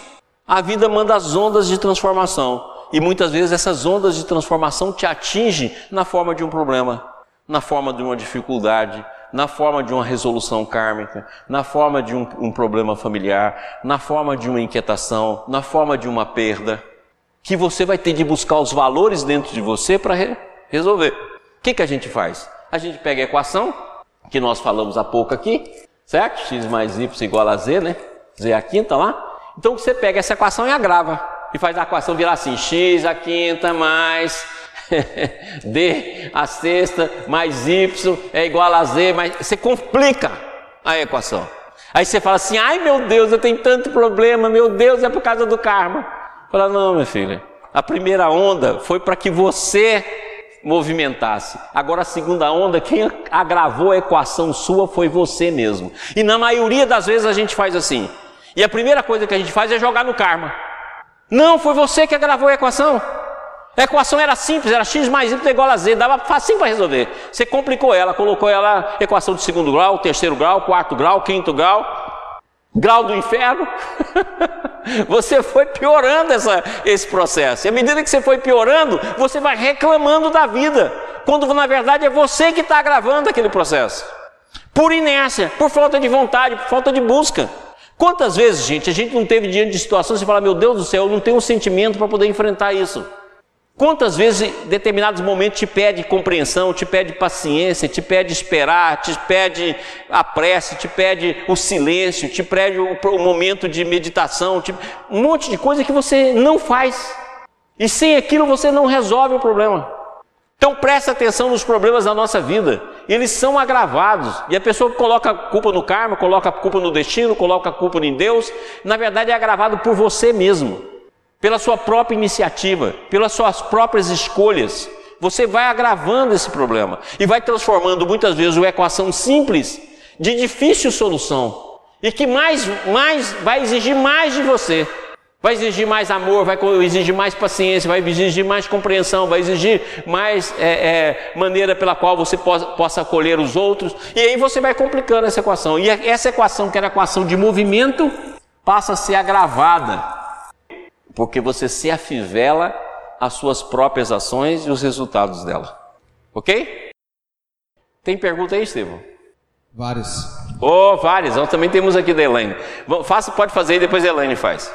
a vida manda as ondas de transformação. E muitas vezes essas ondas de transformação te atingem na forma de um problema, na forma de uma dificuldade, na forma de uma resolução kármica, na forma de um, um problema familiar, na forma de uma inquietação, na forma de uma perda, que você vai ter de buscar os valores dentro de você para re resolver. O que, que a gente faz? A gente pega a equação, que nós falamos há pouco aqui, certo? x mais y igual a z, né? z é a quinta lá. Então você pega essa equação e agrava. E faz a equação virar assim: x a quinta mais d a sexta mais y é igual a z, mas você complica a equação. Aí você fala assim: ai meu Deus, eu tenho tanto problema, meu Deus, é por causa do karma. Fala, não, minha filha. A primeira onda foi para que você movimentasse. Agora a segunda onda, quem agravou a equação sua foi você mesmo. E na maioria das vezes a gente faz assim. E a primeira coisa que a gente faz é jogar no karma. Não, foi você que agravou a equação. A equação era simples, era x mais y igual a z, dava facinho para resolver. Você complicou ela, colocou ela equação de segundo grau, terceiro grau, quarto grau, quinto grau, grau do inferno, você foi piorando essa, esse processo. E à medida que você foi piorando, você vai reclamando da vida, quando na verdade é você que está agravando aquele processo. Por inércia, por falta de vontade, por falta de busca. Quantas vezes, gente, a gente não teve diante de situações e fala, meu Deus do céu, eu não tenho um sentimento para poder enfrentar isso. Quantas vezes, em determinados momentos, te pede compreensão, te pede paciência, te pede esperar, te pede a prece, te pede o silêncio, te pede o, o momento de meditação, te, um monte de coisa que você não faz. E sem aquilo você não resolve o problema. Então presta atenção nos problemas da nossa vida. Eles são agravados. E a pessoa coloca a culpa no karma, coloca a culpa no destino, coloca a culpa em Deus. Na verdade é agravado por você mesmo pela sua própria iniciativa, pelas suas próprias escolhas. Você vai agravando esse problema e vai transformando muitas vezes uma equação simples de difícil solução e que mais, mais vai exigir mais de você. Vai exigir mais amor, vai exigir mais paciência, vai exigir mais compreensão, vai exigir mais é, é, maneira pela qual você possa, possa acolher os outros. E aí você vai complicando essa equação. E essa equação, que era a equação de movimento, passa a ser agravada, porque você se afivela às suas próprias ações e os resultados dela. Ok? Tem pergunta aí, Estevão? Vários. Oh, vários. Nós também temos aqui da Elaine. Faça, pode fazer e depois a Elaine faz.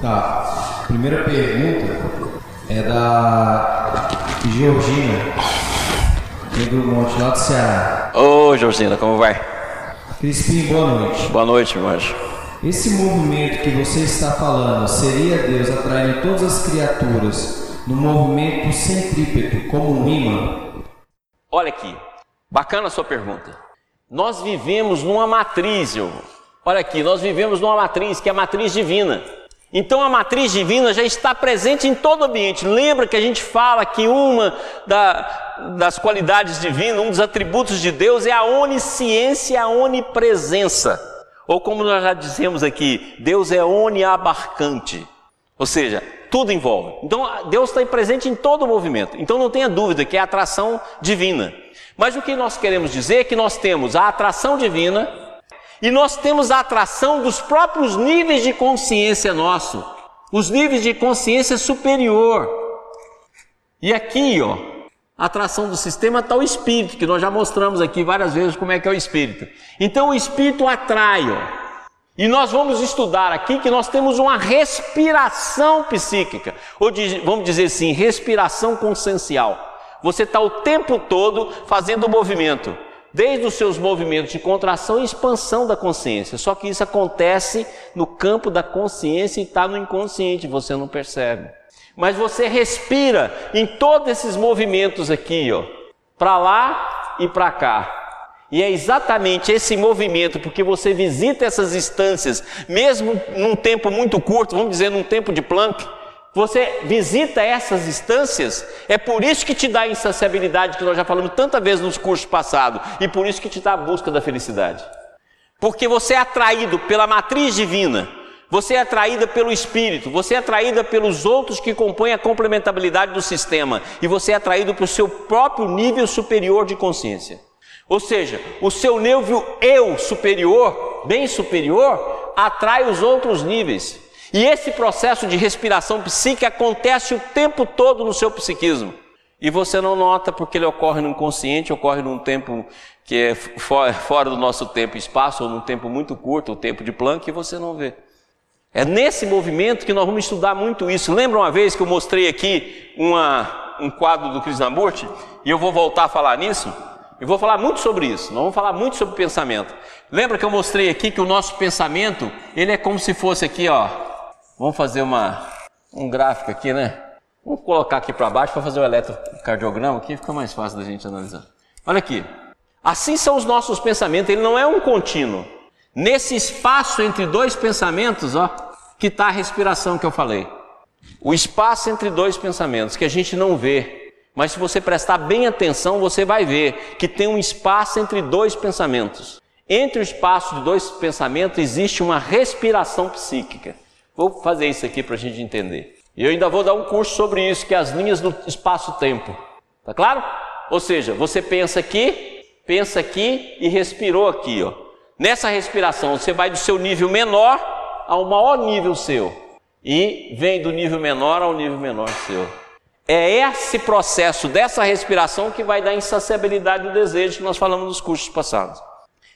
Tá. Primeira pergunta é da Georgina, do Monte, lá do Ceará. Ô, oh, Georgina, como vai? Crispim, boa noite. Boa noite, meu anjo. Esse movimento que você está falando seria Deus atraindo todas as criaturas no movimento centrípeto, como um imã? Olha aqui, bacana a sua pergunta. Nós vivemos numa matriz, eu. Olha aqui, nós vivemos numa matriz que é a matriz divina. Então a matriz divina já está presente em todo o ambiente. Lembra que a gente fala que uma da, das qualidades divinas, um dos atributos de Deus é a onisciência a onipresença. Ou como nós já dizemos aqui, Deus é oniabarcante. Ou seja, tudo envolve. Então Deus está presente em todo o movimento. Então não tenha dúvida que é atração divina. Mas o que nós queremos dizer é que nós temos a atração divina e nós temos a atração dos próprios níveis de consciência nosso, os níveis de consciência superior. E aqui, ó, atração do sistema está o espírito, que nós já mostramos aqui várias vezes como é que é o espírito. Então o espírito atrai, ó. E nós vamos estudar aqui que nós temos uma respiração psíquica, ou de, vamos dizer assim, respiração consciencial. Você está o tempo todo fazendo o movimento desde os seus movimentos de contração e expansão da consciência. Só que isso acontece no campo da consciência e está no inconsciente, você não percebe. Mas você respira em todos esses movimentos aqui, ó, para lá e para cá. E é exatamente esse movimento, porque você visita essas instâncias, mesmo num tempo muito curto, vamos dizer num tempo de Planck, você visita essas instâncias, é por isso que te dá a insaciabilidade que nós já falamos tantas vezes nos cursos passados, e por isso que te dá a busca da felicidade. Porque você é atraído pela matriz divina, você é atraída pelo espírito, você é atraída pelos outros que compõem a complementabilidade do sistema, e você é atraído para o seu próprio nível superior de consciência. Ou seja, o seu nível eu superior, bem superior, atrai os outros níveis. E esse processo de respiração psíquica acontece o tempo todo no seu psiquismo. E você não nota porque ele ocorre no inconsciente, ocorre num tempo que é fora do nosso tempo e espaço, ou num tempo muito curto, o tempo de Planck, e você não vê. É nesse movimento que nós vamos estudar muito isso. Lembra uma vez que eu mostrei aqui uma, um quadro do Krishnamurti? E eu vou voltar a falar nisso? Eu vou falar muito sobre isso. Nós vamos falar muito sobre pensamento. Lembra que eu mostrei aqui que o nosso pensamento, ele é como se fosse aqui, ó, Vamos fazer uma, um gráfico aqui, né? Vamos colocar aqui para baixo para fazer o eletrocardiograma aqui, fica mais fácil da gente analisar. Olha aqui. Assim são os nossos pensamentos, ele não é um contínuo. Nesse espaço entre dois pensamentos, ó, que está a respiração que eu falei. O espaço entre dois pensamentos que a gente não vê, mas se você prestar bem atenção, você vai ver que tem um espaço entre dois pensamentos. Entre o espaço de dois pensamentos existe uma respiração psíquica. Vou fazer isso aqui para a gente entender. E eu ainda vou dar um curso sobre isso, que é as linhas do espaço-tempo. Tá claro? Ou seja, você pensa aqui, pensa aqui e respirou aqui, ó. Nessa respiração, você vai do seu nível menor ao maior nível seu. E vem do nível menor ao nível menor seu. É esse processo dessa respiração que vai dar insaciabilidade do desejo que nós falamos nos cursos passados.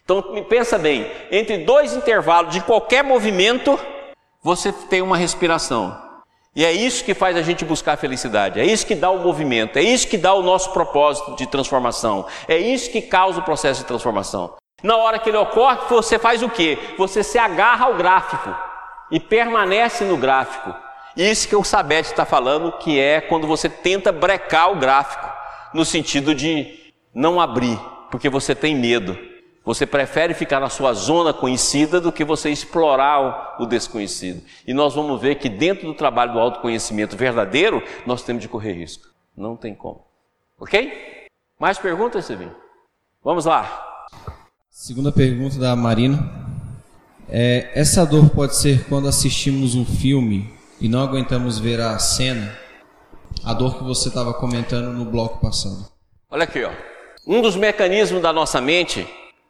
Então, pensa bem, entre dois intervalos de qualquer movimento, você tem uma respiração. E é isso que faz a gente buscar a felicidade, é isso que dá o movimento, é isso que dá o nosso propósito de transformação, é isso que causa o processo de transformação. Na hora que ele ocorre, você faz o quê? Você se agarra ao gráfico e permanece no gráfico. Isso que o Sabete está falando, que é quando você tenta brecar o gráfico, no sentido de não abrir, porque você tem medo. Você prefere ficar na sua zona conhecida do que você explorar o desconhecido. E nós vamos ver que dentro do trabalho do autoconhecimento verdadeiro, nós temos de correr risco. Não tem como. Ok? Mais perguntas, Silvinho? Vamos lá. Segunda pergunta da Marina. É, essa dor pode ser quando assistimos um filme e não aguentamos ver a cena, a dor que você estava comentando no bloco passado. Olha aqui, ó. Um dos mecanismos da nossa mente,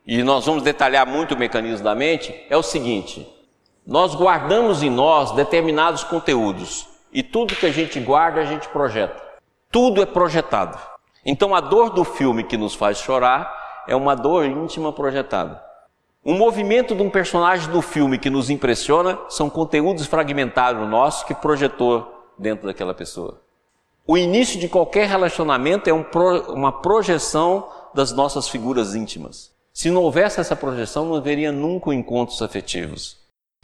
e nós vamos detalhar muito o mecanismo da mente, é o seguinte: nós guardamos em nós determinados conteúdos e tudo que a gente guarda a gente projeta. Tudo é projetado. Então a dor do filme que nos faz chorar é uma dor íntima projetada. O movimento de um personagem do filme que nos impressiona são conteúdos fragmentados nossos que projetou dentro daquela pessoa. O início de qualquer relacionamento é um pro, uma projeção das nossas figuras íntimas. Se não houvesse essa projeção, não haveria nunca encontros afetivos.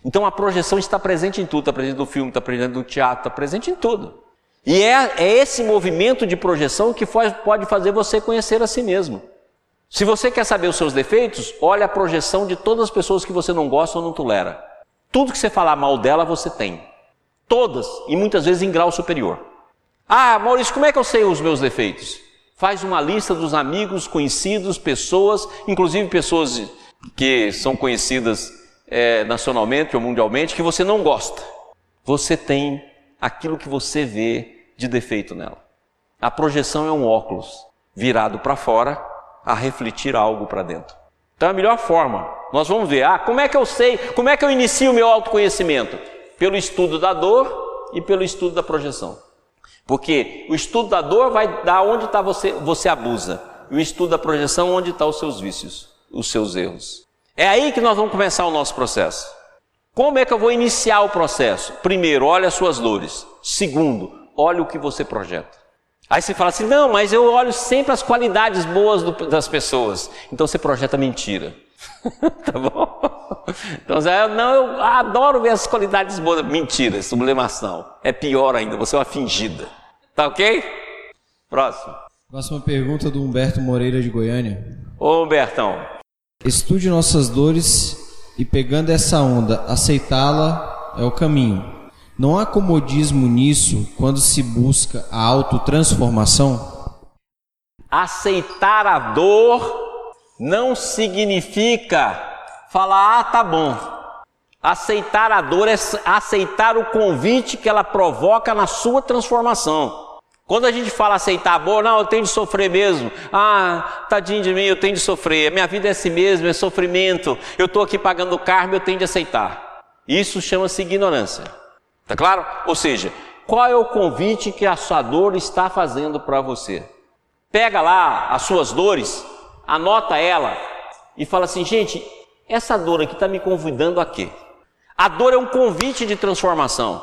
Então a projeção está presente em tudo, está presente no filme, está presente no teatro, está presente em tudo. E é, é esse movimento de projeção que faz, pode fazer você conhecer a si mesmo. Se você quer saber os seus defeitos, olha a projeção de todas as pessoas que você não gosta ou não tolera. Tudo que você falar mal dela, você tem. Todas, e muitas vezes em grau superior. Ah, Maurício, como é que eu sei os meus defeitos? Faz uma lista dos amigos, conhecidos, pessoas, inclusive pessoas que são conhecidas é, nacionalmente ou mundialmente, que você não gosta. Você tem aquilo que você vê de defeito nela. A projeção é um óculos virado para fora a refletir algo para dentro. Então a melhor forma, nós vamos ver, ah, como é que eu sei, como é que eu inicio o meu autoconhecimento? Pelo estudo da dor e pelo estudo da projeção. Porque o estudo da dor vai dar onde está você, você abusa. E o estudo da projeção, onde estão os seus vícios, os seus erros. É aí que nós vamos começar o nosso processo. Como é que eu vou iniciar o processo? Primeiro, olha as suas dores. Segundo, olha o que você projeta. Aí você fala assim: não, mas eu olho sempre as qualidades boas do, das pessoas. Então você projeta mentira. tá bom? Então você, não, eu adoro ver as qualidades boas. Mentira, sublimação. É pior ainda, você é uma fingida. Tá ok? Próximo. Próxima pergunta do Humberto Moreira de Goiânia. Ô Humbertão. Estude nossas dores e pegando essa onda, aceitá-la é o caminho. Não há comodismo nisso quando se busca a autotransformação? Aceitar a dor não significa falar, ah, tá bom. Aceitar a dor é aceitar o convite que ela provoca na sua transformação. Quando a gente fala aceitar a dor, não, eu tenho de sofrer mesmo. Ah, tadinho de mim, eu tenho de sofrer. Minha vida é assim mesmo, é sofrimento. Eu estou aqui pagando o karma, eu tenho de aceitar. Isso chama-se ignorância. Tá claro? Ou seja, qual é o convite que a sua dor está fazendo para você? Pega lá as suas dores, anota ela e fala assim, gente, essa dor aqui está me convidando a quê? A dor é um convite de transformação.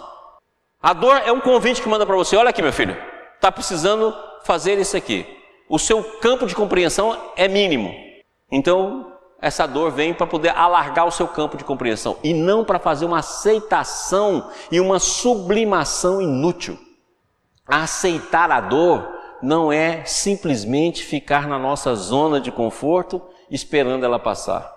A dor é um convite que manda para você, olha aqui meu filho, está precisando fazer isso aqui. O seu campo de compreensão é mínimo. Então, essa dor vem para poder alargar o seu campo de compreensão e não para fazer uma aceitação e uma sublimação inútil. Aceitar a dor não é simplesmente ficar na nossa zona de conforto esperando ela passar.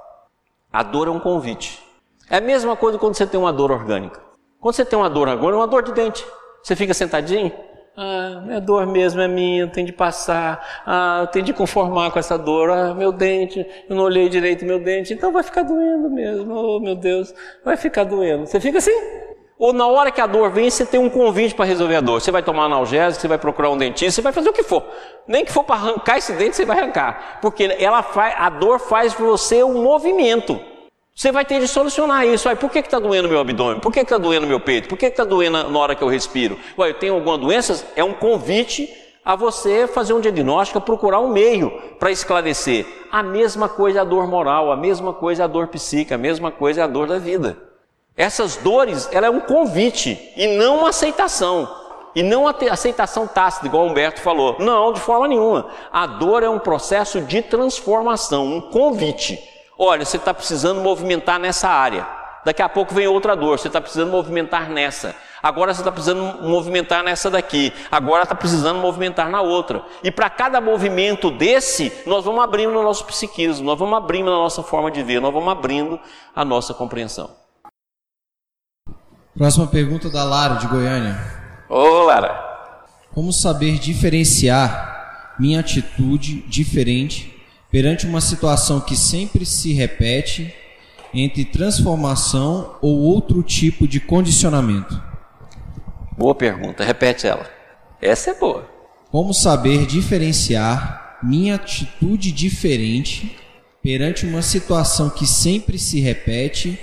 A dor é um convite. É a mesma coisa quando você tem uma dor orgânica. Quando você tem uma dor agora, é uma dor de dente. Você fica sentadinho, ah, minha dor mesmo é minha, eu tenho de passar. Ah, eu tenho de conformar com essa dor. Ah, meu dente, eu não olhei direito meu dente, então vai ficar doendo mesmo. Oh, meu Deus, vai ficar doendo. Você fica assim? Ou na hora que a dor vem, você tem um convite para resolver a dor. Você vai tomar analgésico, você vai procurar um dentista, você vai fazer o que for. Nem que for para arrancar esse dente, você vai arrancar. Porque ela faz, a dor faz para você um movimento. Você vai ter de solucionar isso. Por que está doendo meu abdômen? Por que está doendo meu peito? Por que está doendo na hora que eu respiro? Ué, eu tenho alguma doença? É um convite a você fazer um diagnóstico, procurar um meio para esclarecer. A mesma coisa é a dor moral, a mesma coisa é a dor psíquica, a mesma coisa é a dor da vida. Essas dores, ela é um convite e não uma aceitação. E não a aceitação tácita, igual o Humberto falou. Não, de forma nenhuma. A dor é um processo de transformação, um convite. Olha, você está precisando movimentar nessa área. Daqui a pouco vem outra dor, você está precisando movimentar nessa. Agora você está precisando movimentar nessa daqui. Agora está precisando movimentar na outra. E para cada movimento desse, nós vamos abrindo o nosso psiquismo, nós vamos abrindo a nossa forma de ver, nós vamos abrindo a nossa compreensão. Próxima pergunta da Lara, de Goiânia. Ô, Lara. Como saber diferenciar minha atitude diferente perante uma situação que sempre se repete entre transformação ou outro tipo de condicionamento? Boa pergunta, repete ela. Essa é boa. Como saber diferenciar minha atitude diferente perante uma situação que sempre se repete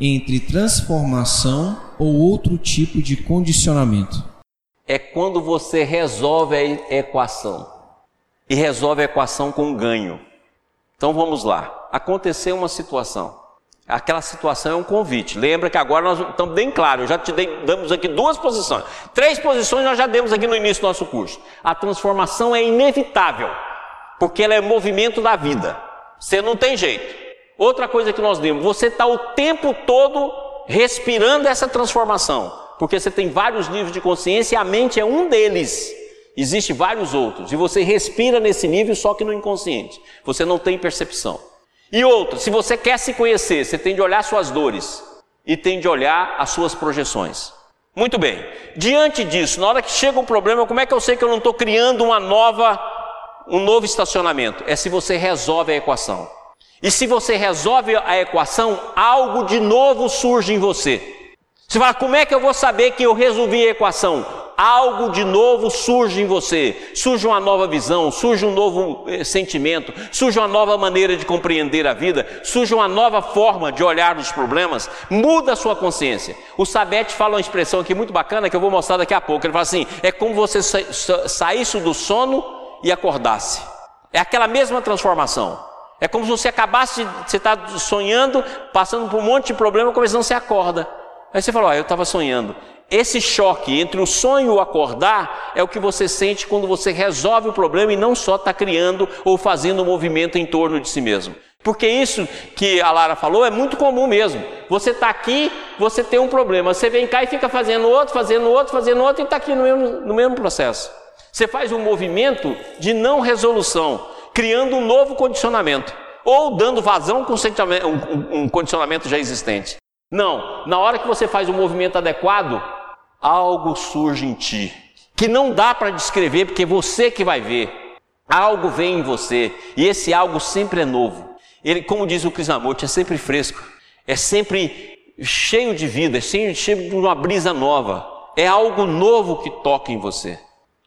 entre transformação ou outro tipo de condicionamento? É quando você resolve a equação. E resolve a equação com ganho. Então vamos lá. Aconteceu uma situação. Aquela situação é um convite. Lembra que agora nós estamos bem claros, já te dei, damos aqui duas posições. Três posições nós já demos aqui no início do nosso curso. A transformação é inevitável, porque ela é movimento da vida. Você não tem jeito. Outra coisa que nós demos, você está o tempo todo respirando essa transformação, porque você tem vários níveis de consciência e a mente é um deles. Existem vários outros, e você respira nesse nível só que no inconsciente. Você não tem percepção. E outra, se você quer se conhecer, você tem de olhar suas dores e tem de olhar as suas projeções. Muito bem. Diante disso, na hora que chega um problema, como é que eu sei que eu não estou criando uma nova, um novo estacionamento? É se você resolve a equação. E se você resolve a equação, algo de novo surge em você. Você fala, como é que eu vou saber que eu resolvi a equação? Algo de novo surge em você, surge uma nova visão, surge um novo eh, sentimento, surge uma nova maneira de compreender a vida, surge uma nova forma de olhar os problemas, muda a sua consciência. O Sabete fala uma expressão aqui muito bacana que eu vou mostrar daqui a pouco. Ele fala assim: é como você sa sa saísse do sono e acordasse. É aquela mesma transformação. É como se você acabasse de. Você está sonhando, passando por um monte de problema, começando você acorda. Aí você fala, ah, eu estava sonhando. Esse choque entre o sonho e o acordar é o que você sente quando você resolve o problema e não só está criando ou fazendo um movimento em torno de si mesmo. Porque isso que a Lara falou é muito comum mesmo. Você está aqui, você tem um problema, você vem cá e fica fazendo outro, fazendo outro, fazendo outro e está aqui no mesmo, no mesmo processo. Você faz um movimento de não resolução, criando um novo condicionamento ou dando vazão com um, condicionamento já existente. Não, na hora que você faz o um movimento adequado, algo surge em ti, que não dá para descrever, porque você que vai ver. Algo vem em você, e esse algo sempre é novo. Ele, como diz o Krishnamurti, é sempre fresco, é sempre cheio de vida, é sempre cheio de uma brisa nova. É algo novo que toca em você.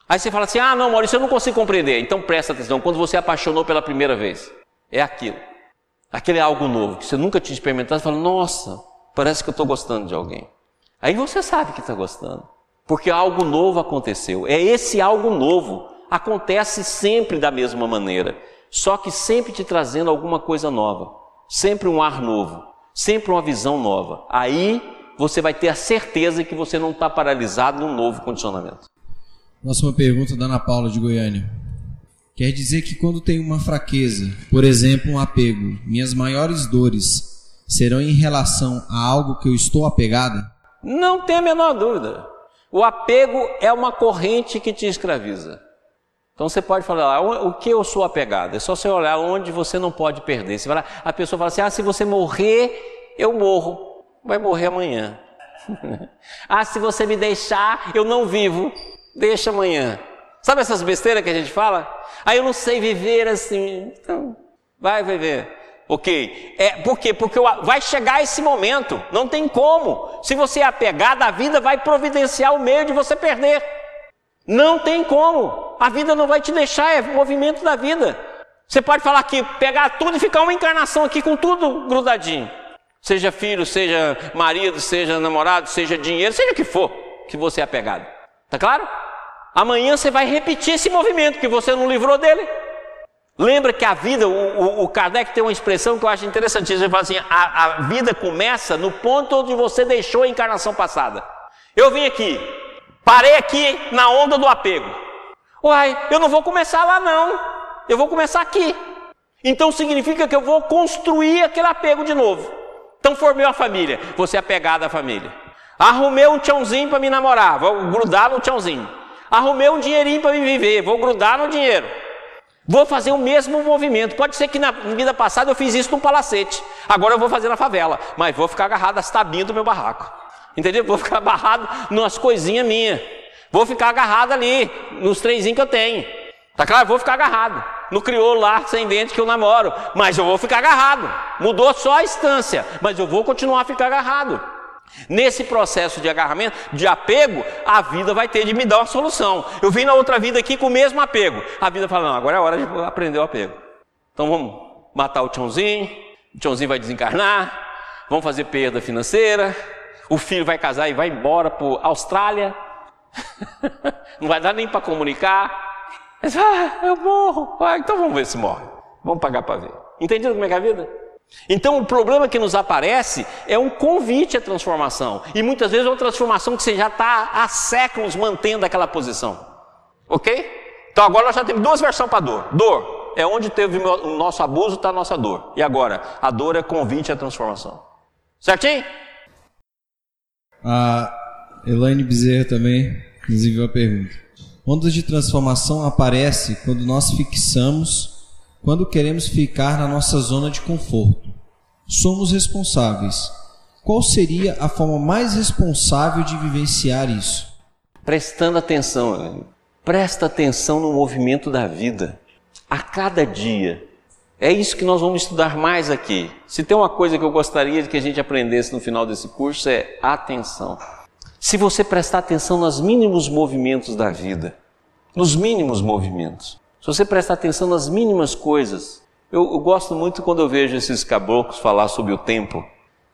Aí você fala assim: ah, não, Maurício, eu não consigo compreender. Então presta atenção, quando você apaixonou pela primeira vez, é aquilo. Aquele é algo novo, que você nunca tinha experimentado, você fala: nossa, parece que eu estou gostando de alguém. Aí você sabe que está gostando, porque algo novo aconteceu. É esse algo novo. Acontece sempre da mesma maneira, só que sempre te trazendo alguma coisa nova, sempre um ar novo, sempre uma visão nova. Aí você vai ter a certeza que você não está paralisado num novo condicionamento. Próxima pergunta da Ana Paula de Goiânia. Quer dizer que quando tenho uma fraqueza, por exemplo, um apego, minhas maiores dores serão em relação a algo que eu estou apegada? Não tem a menor dúvida. O apego é uma corrente que te escraviza. Então você pode falar, ah, o que eu sou apegado? É só você olhar onde você não pode perder. Você vai a pessoa fala assim: ah, se você morrer, eu morro. Vai morrer amanhã. ah, se você me deixar, eu não vivo. Deixa amanhã. Sabe essas besteiras que a gente fala? Ah, eu não sei viver assim. Então, vai viver. Ok? É, por quê? Porque vai chegar esse momento, não tem como. Se você é apegado, a vida vai providenciar o meio de você perder. Não tem como. A vida não vai te deixar, é o movimento da vida. Você pode falar que pegar tudo e ficar uma encarnação aqui com tudo grudadinho. Seja filho, seja marido, seja namorado, seja dinheiro, seja o que for que você é apegado. Tá claro? Amanhã você vai repetir esse movimento que você não livrou dele. Lembra que a vida, o, o, o, Kardec tem uma expressão que eu acho interessantíssima, ele fala assim, a, a vida começa no ponto onde você deixou a encarnação passada. Eu vim aqui, parei aqui na onda do apego. Uai, eu não vou começar lá não, eu vou começar aqui. Então significa que eu vou construir aquele apego de novo. Então formei uma família, vou ser apegado à família. Arrumei um tchãozinho para me namorar, vou grudar no tchãozinho. Arrumei um dinheirinho para me viver, vou grudar no dinheiro. Vou fazer o mesmo movimento. Pode ser que na vida passada eu fiz isso no palacete. Agora eu vou fazer na favela. Mas vou ficar agarrado às tabinhas do meu barraco. Entendeu? Vou ficar agarrado nas coisinhas minhas. Vou ficar agarrado ali, nos trenzinhos que eu tenho. Tá claro? Vou ficar agarrado. no crioulo lá sem dente que eu namoro, mas eu vou ficar agarrado. Mudou só a instância, mas eu vou continuar a ficar agarrado. Nesse processo de agarramento, de apego, a vida vai ter de me dar uma solução. Eu vim na outra vida aqui com o mesmo apego. A vida fala: não, agora é hora de aprender o apego. Então vamos matar o tchãozinho, o tchãozinho vai desencarnar, vamos fazer perda financeira, o filho vai casar e vai embora para Austrália, não vai dar nem para comunicar. Mas, ah, eu morro. Ah, então vamos ver se morre. Vamos pagar para ver. Entendido como é que é a vida? Então o problema que nos aparece é um convite à transformação. E muitas vezes é uma transformação que você já está há séculos mantendo aquela posição. Ok? Então agora nós já temos duas versões para dor. Dor é onde teve o nosso abuso, está a nossa dor. E agora, a dor é convite à transformação. Certinho? A Elaine Bezerra também nos enviou a pergunta. Ondas de transformação aparece quando nós fixamos quando queremos ficar na nossa zona de conforto. Somos responsáveis. Qual seria a forma mais responsável de vivenciar isso? Prestando atenção, presta atenção no movimento da vida. A cada dia. É isso que nós vamos estudar mais aqui. Se tem uma coisa que eu gostaria de que a gente aprendesse no final desse curso é atenção. Se você prestar atenção nos mínimos movimentos da vida, nos mínimos movimentos, se você prestar atenção nas mínimas coisas, eu, eu, gosto muito quando eu vejo esses caboclos falar sobre o tempo.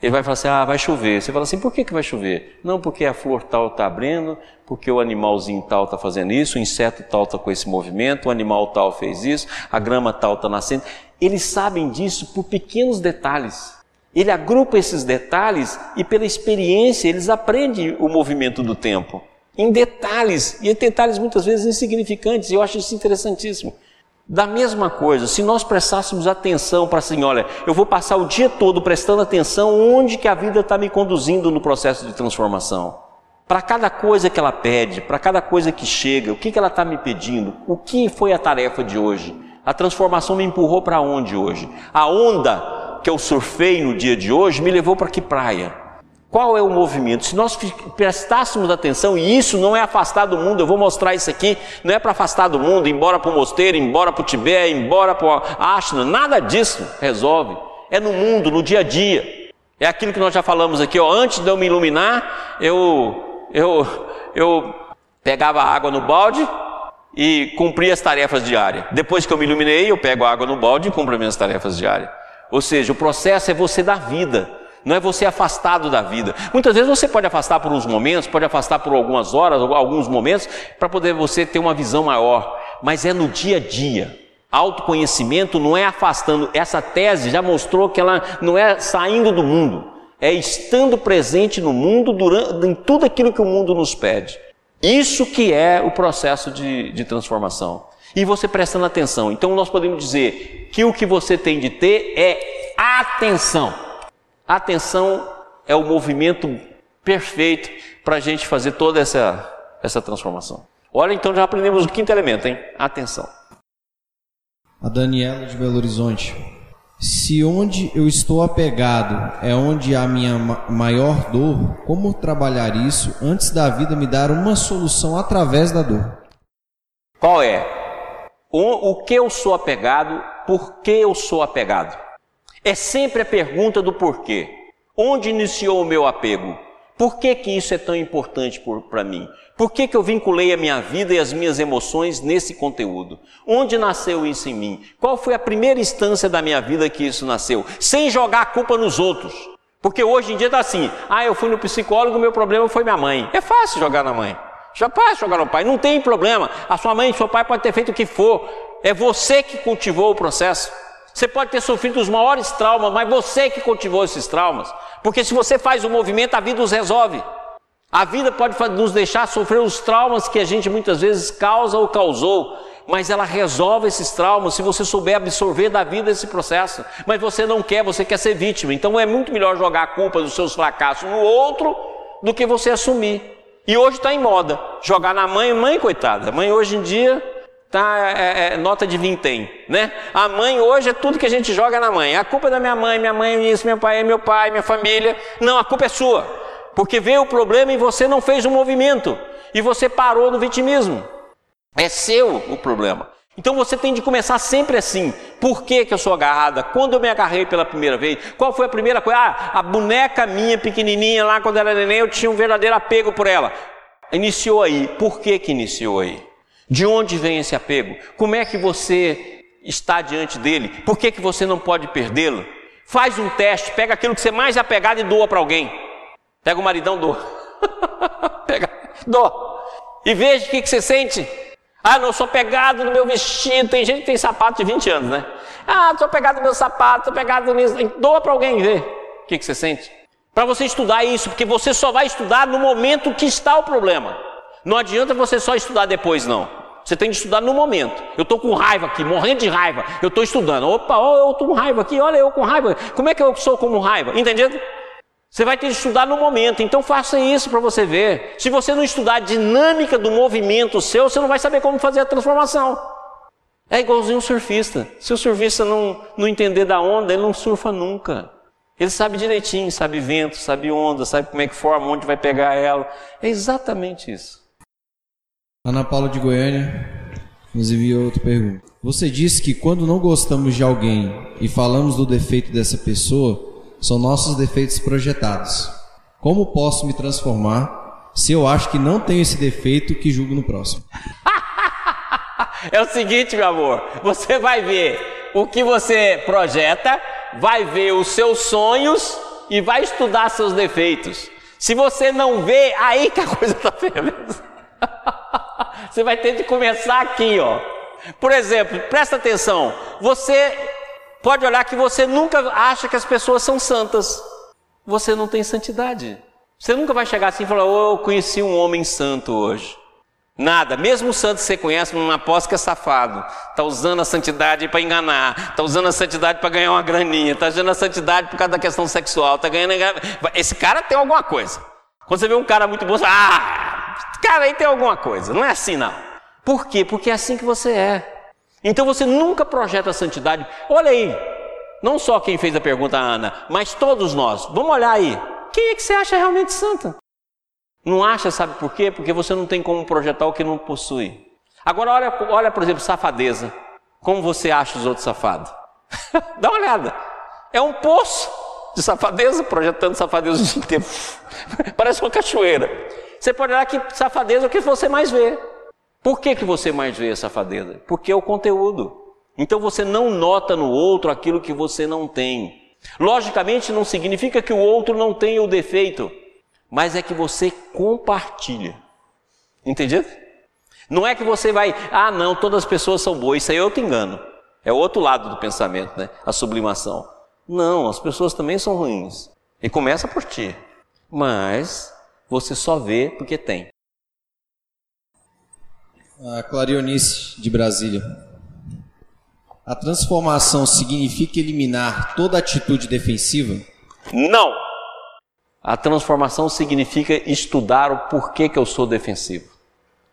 Ele vai falar assim: ah, vai chover. Você fala assim: por que, que vai chover? Não, porque a flor tal está abrindo, porque o animalzinho tal está fazendo isso, o inseto tal está com esse movimento, o animal tal fez isso, a grama tal está nascendo. Eles sabem disso por pequenos detalhes. Ele agrupa esses detalhes e, pela experiência, eles aprendem o movimento do tempo em detalhes, e detalhes muitas vezes insignificantes, e eu acho isso interessantíssimo. Da mesma coisa, se nós prestássemos atenção para assim, olha, eu vou passar o dia todo prestando atenção onde que a vida está me conduzindo no processo de transformação. Para cada coisa que ela pede, para cada coisa que chega, o que, que ela está me pedindo, o que foi a tarefa de hoje, a transformação me empurrou para onde hoje, a onda que eu surfei no dia de hoje me levou para que praia. Qual é o movimento? Se nós prestássemos atenção, e isso não é afastar do mundo, eu vou mostrar isso aqui, não é para afastar do mundo, embora para o mosteiro, embora para o Tibete, embora para o Ashna, nada disso resolve. É no mundo, no dia a dia. É aquilo que nós já falamos aqui, ó, antes de eu me iluminar, eu, eu, eu pegava água no balde e cumpria as tarefas diárias. Depois que eu me iluminei, eu pego a água no balde e cumpro as minhas tarefas diárias. Ou seja, o processo é você dar vida não é você afastado da vida. Muitas vezes você pode afastar por uns momentos, pode afastar por algumas horas, alguns momentos, para poder você ter uma visão maior, mas é no dia a dia. Autoconhecimento não é afastando, essa tese já mostrou que ela não é saindo do mundo, é estando presente no mundo durante, em tudo aquilo que o mundo nos pede. Isso que é o processo de, de transformação. E você prestando atenção. Então nós podemos dizer que o que você tem de ter é atenção. Atenção é o movimento perfeito para a gente fazer toda essa, essa transformação. Olha, então já aprendemos o quinto elemento, hein? Atenção. A Daniela de Belo Horizonte. Se onde eu estou apegado é onde há minha maior dor, como trabalhar isso antes da vida me dar uma solução através da dor? Qual é? O, o que eu sou apegado, por que eu sou apegado? É sempre a pergunta do porquê. Onde iniciou o meu apego? Por que, que isso é tão importante para mim? Por que, que eu vinculei a minha vida e as minhas emoções nesse conteúdo? Onde nasceu isso em mim? Qual foi a primeira instância da minha vida que isso nasceu? Sem jogar a culpa nos outros. Porque hoje em dia está assim: ah, eu fui no psicólogo, meu problema foi minha mãe. É fácil jogar na mãe. Já fácil jogar no pai, não tem problema. A sua mãe seu pai podem ter feito o que for. É você que cultivou o processo. Você pode ter sofrido os maiores traumas, mas você que cultivou esses traumas. Porque se você faz o movimento, a vida os resolve. A vida pode nos deixar sofrer os traumas que a gente muitas vezes causa ou causou, mas ela resolve esses traumas se você souber absorver da vida esse processo. Mas você não quer, você quer ser vítima. Então é muito melhor jogar a culpa dos seus fracassos no outro do que você assumir. E hoje está em moda jogar na mãe, mãe coitada. Mãe hoje em dia tá, é, é, nota de vintém, né? A mãe hoje é tudo que a gente joga na mãe. A culpa é da minha mãe, minha mãe é isso, meu pai é meu pai, minha família. Não, a culpa é sua. Porque veio o problema e você não fez o um movimento. E você parou no vitimismo. É seu o problema. Então você tem de começar sempre assim. Por que, que eu sou agarrada? Quando eu me agarrei pela primeira vez? Qual foi a primeira coisa? Ah, a boneca minha pequenininha lá quando era neném, eu tinha um verdadeiro apego por ela. Iniciou aí. Por que que iniciou aí? De onde vem esse apego? Como é que você está diante dele? Por que que você não pode perdê-lo? Faz um teste, pega aquilo que você mais é apegado e doa para alguém. Pega o maridão, doa. pega, doa. E veja o que, que você sente. Ah, não, sou pegado no meu vestido. Tem gente que tem sapato de 20 anos, né? Ah, sou pegado no meu sapato, sou pegado nisso. Doa para alguém ver o que, que você sente. Para você estudar isso, porque você só vai estudar no momento que está o problema. Não adianta você só estudar depois, não. Você tem que estudar no momento. Eu estou com raiva aqui, morrendo de raiva. Eu estou estudando. Opa, oh, eu estou com raiva aqui. Olha, eu com raiva. Como é que eu sou como raiva? Entendido? Você vai ter que estudar no momento, então faça isso para você ver. Se você não estudar a dinâmica do movimento seu, você não vai saber como fazer a transformação. É igualzinho um surfista. Se o surfista não, não entender da onda, ele não surfa nunca. Ele sabe direitinho, sabe vento, sabe onda, sabe como é que forma, onde vai pegar ela. É exatamente isso. Ana Paula de Goiânia nos enviou outra pergunta. Você disse que quando não gostamos de alguém e falamos do defeito dessa pessoa, são nossos defeitos projetados. Como posso me transformar se eu acho que não tenho esse defeito que julgo no próximo? é o seguinte, meu amor, você vai ver o que você projeta, vai ver os seus sonhos e vai estudar seus defeitos. Se você não vê, aí que a coisa está feia mesmo. Você vai ter de começar aqui, ó. Por exemplo, presta atenção. Você Pode olhar que você nunca acha que as pessoas são santas. Você não tem santidade. Você nunca vai chegar assim e falar: oh, eu conheci um homem santo hoje. Nada, mesmo o santo que você conhece, não aposta que é safado. Está usando a santidade para enganar, está usando a santidade para ganhar uma graninha, está usando a santidade por causa da questão sexual, está ganhando. Esse cara tem alguma coisa. Quando você vê um cara muito bom, você fala, ah, cara aí tem alguma coisa. Não é assim, não. Por quê? Porque é assim que você é. Então você nunca projeta a santidade. Olha aí, não só quem fez a pergunta, Ana, mas todos nós. Vamos olhar aí. Quem é que você acha realmente santa? Não acha, sabe por quê? Porque você não tem como projetar o que não possui. Agora olha, olha por exemplo, safadeza. Como você acha os outros safados? Dá uma olhada. É um poço de safadeza, projetando safadeza o dia inteiro. Parece uma cachoeira. Você pode olhar que safadeza é o que você mais vê. Por que, que você mais vê safadeza? Porque é o conteúdo. Então você não nota no outro aquilo que você não tem. Logicamente, não significa que o outro não tenha o defeito, mas é que você compartilha. Entendido? Não é que você vai, ah, não, todas as pessoas são boas, isso aí eu te engano. É o outro lado do pensamento, né? A sublimação. Não, as pessoas também são ruins. E começa por ti. Mas você só vê porque tem. A Clarionice de Brasília. A transformação significa eliminar toda atitude defensiva? Não. A transformação significa estudar o porquê que eu sou defensivo.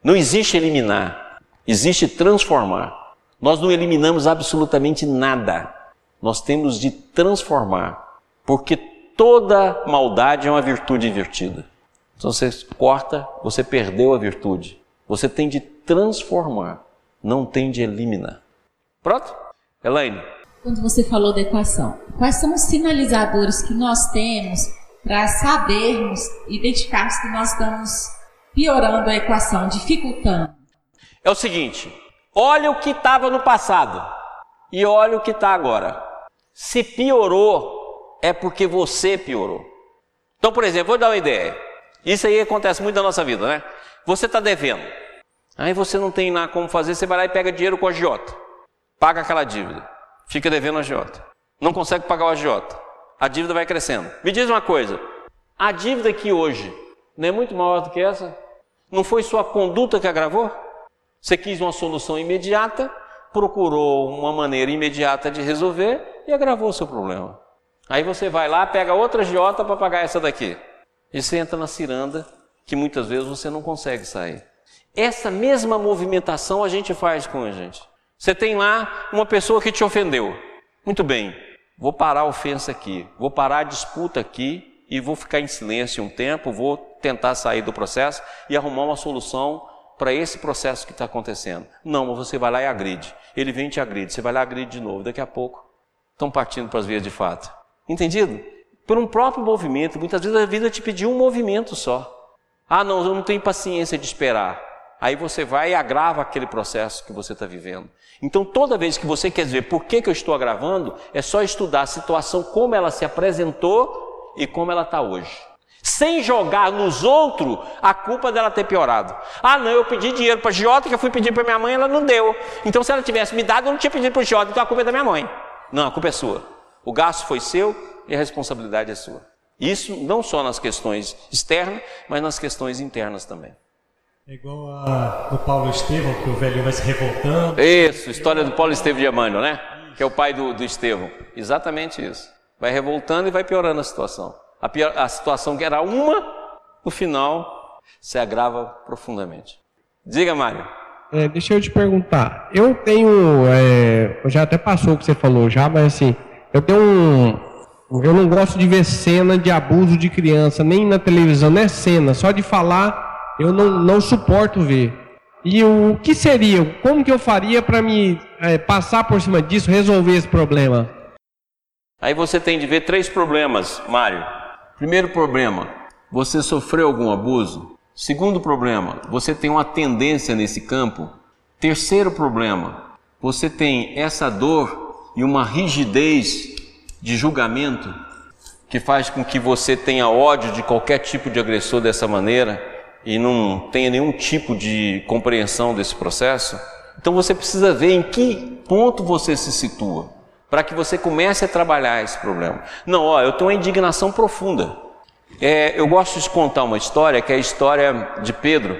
Não existe eliminar, existe transformar. Nós não eliminamos absolutamente nada. Nós temos de transformar, porque toda maldade é uma virtude invertida. Então você corta, você perdeu a virtude. Você tem de transformar, não tem de eliminar. Pronto? Elaine. Quando você falou da equação, quais são os sinalizadores que nós temos para sabermos, identificarmos que nós estamos piorando a equação, dificultando? É o seguinte: olha o que estava no passado e olha o que está agora. Se piorou, é porque você piorou. Então, por exemplo, vou dar uma ideia. Isso aí acontece muito na nossa vida, né? Você está devendo. Aí você não tem nada como fazer, você vai lá e pega dinheiro com a agiota. Paga aquela dívida. Fica devendo a agiota. Não consegue pagar o agiota. A dívida vai crescendo. Me diz uma coisa: a dívida aqui hoje não é muito maior do que essa? Não foi sua conduta que agravou? Você quis uma solução imediata, procurou uma maneira imediata de resolver e agravou o seu problema. Aí você vai lá, pega outra agiota para pagar essa daqui. E você entra na ciranda que muitas vezes você não consegue sair. Essa mesma movimentação a gente faz com a gente. Você tem lá uma pessoa que te ofendeu. Muito bem, vou parar a ofensa aqui, vou parar a disputa aqui e vou ficar em silêncio um tempo, vou tentar sair do processo e arrumar uma solução para esse processo que está acontecendo. Não, você vai lá e agride. Ele vem e te agride. Você vai lá e agride de novo. Daqui a pouco estão partindo para as vias de fato. Entendido? Por um próprio movimento. Muitas vezes a vida te pediu um movimento só. Ah, não, eu não tenho paciência de esperar. Aí você vai e agrava aquele processo que você está vivendo. Então, toda vez que você quer ver por que, que eu estou agravando, é só estudar a situação, como ela se apresentou e como ela está hoje sem jogar nos outros a culpa dela ter piorado. Ah, não, eu pedi dinheiro para a Jota, que eu fui pedir para minha mãe, ela não deu. Então, se ela tivesse me dado, eu não tinha pedido para o Jota, então a culpa é da minha mãe. Não, a culpa é sua. O gasto foi seu e a responsabilidade é sua. Isso não só nas questões externas, mas nas questões internas também. É igual a do Paulo Estevão, que o velho vai se revoltando. Isso, história do Paulo Estevão de Emmanuel, né? Que é o pai do, do Estevão. Exatamente isso. Vai revoltando e vai piorando a situação. A, pior, a situação que era uma, no final se agrava profundamente. Diga, Mário. É, deixa eu te perguntar. Eu tenho. É, já até passou o que você falou já, mas assim, eu tenho um. Eu não gosto de ver cena de abuso de criança, nem na televisão, não é cena, só de falar, eu não, não suporto ver. E o que seria, como que eu faria para me é, passar por cima disso, resolver esse problema? Aí você tem de ver três problemas, Mário. Primeiro problema, você sofreu algum abuso? Segundo problema, você tem uma tendência nesse campo? Terceiro problema, você tem essa dor e uma rigidez de julgamento que faz com que você tenha ódio de qualquer tipo de agressor dessa maneira e não tenha nenhum tipo de compreensão desse processo? Então você precisa ver em que ponto você se situa para que você comece a trabalhar esse problema. Não, ó, eu tenho uma indignação profunda. É, eu gosto de contar uma história que é a história de Pedro.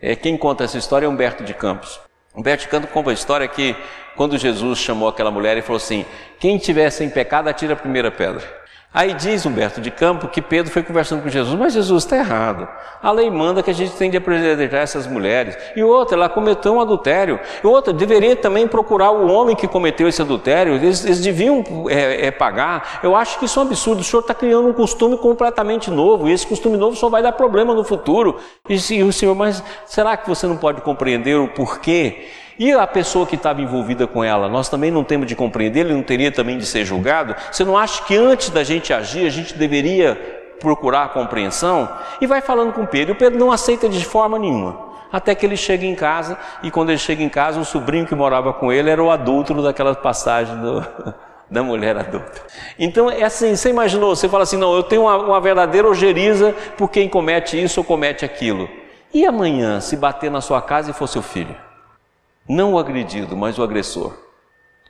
É, quem conta essa história é Humberto de Campos. Humberto de Campos conta a história que quando Jesus chamou aquela mulher e falou assim: quem tiver sem pecado atira a primeira pedra. Aí diz Humberto de Campo que Pedro foi conversando com Jesus, mas Jesus está errado. A lei manda que a gente tem de apresentar essas mulheres. E outra, ela cometeu um adultério. E outra, deveria também procurar o homem que cometeu esse adultério. Eles, eles deviam é, é, pagar. Eu acho que isso é um absurdo. O senhor está criando um costume completamente novo. E esse costume novo só vai dar problema no futuro. E, e o senhor, mas será que você não pode compreender o porquê? E a pessoa que estava envolvida com ela, nós também não temos de compreender, ele não teria também de ser julgado? Você não acha que antes da gente agir, a gente deveria procurar a compreensão? E vai falando com Pedro, e o Pedro não aceita de forma nenhuma. Até que ele chega em casa, e quando ele chega em casa, o sobrinho que morava com ele era o adúltero daquela passagem do, da mulher adulta. Então é assim, você imaginou, você fala assim, não, eu tenho uma, uma verdadeira ojeriza por quem comete isso ou comete aquilo. E amanhã, se bater na sua casa e for seu filho? Não o agredido, mas o agressor.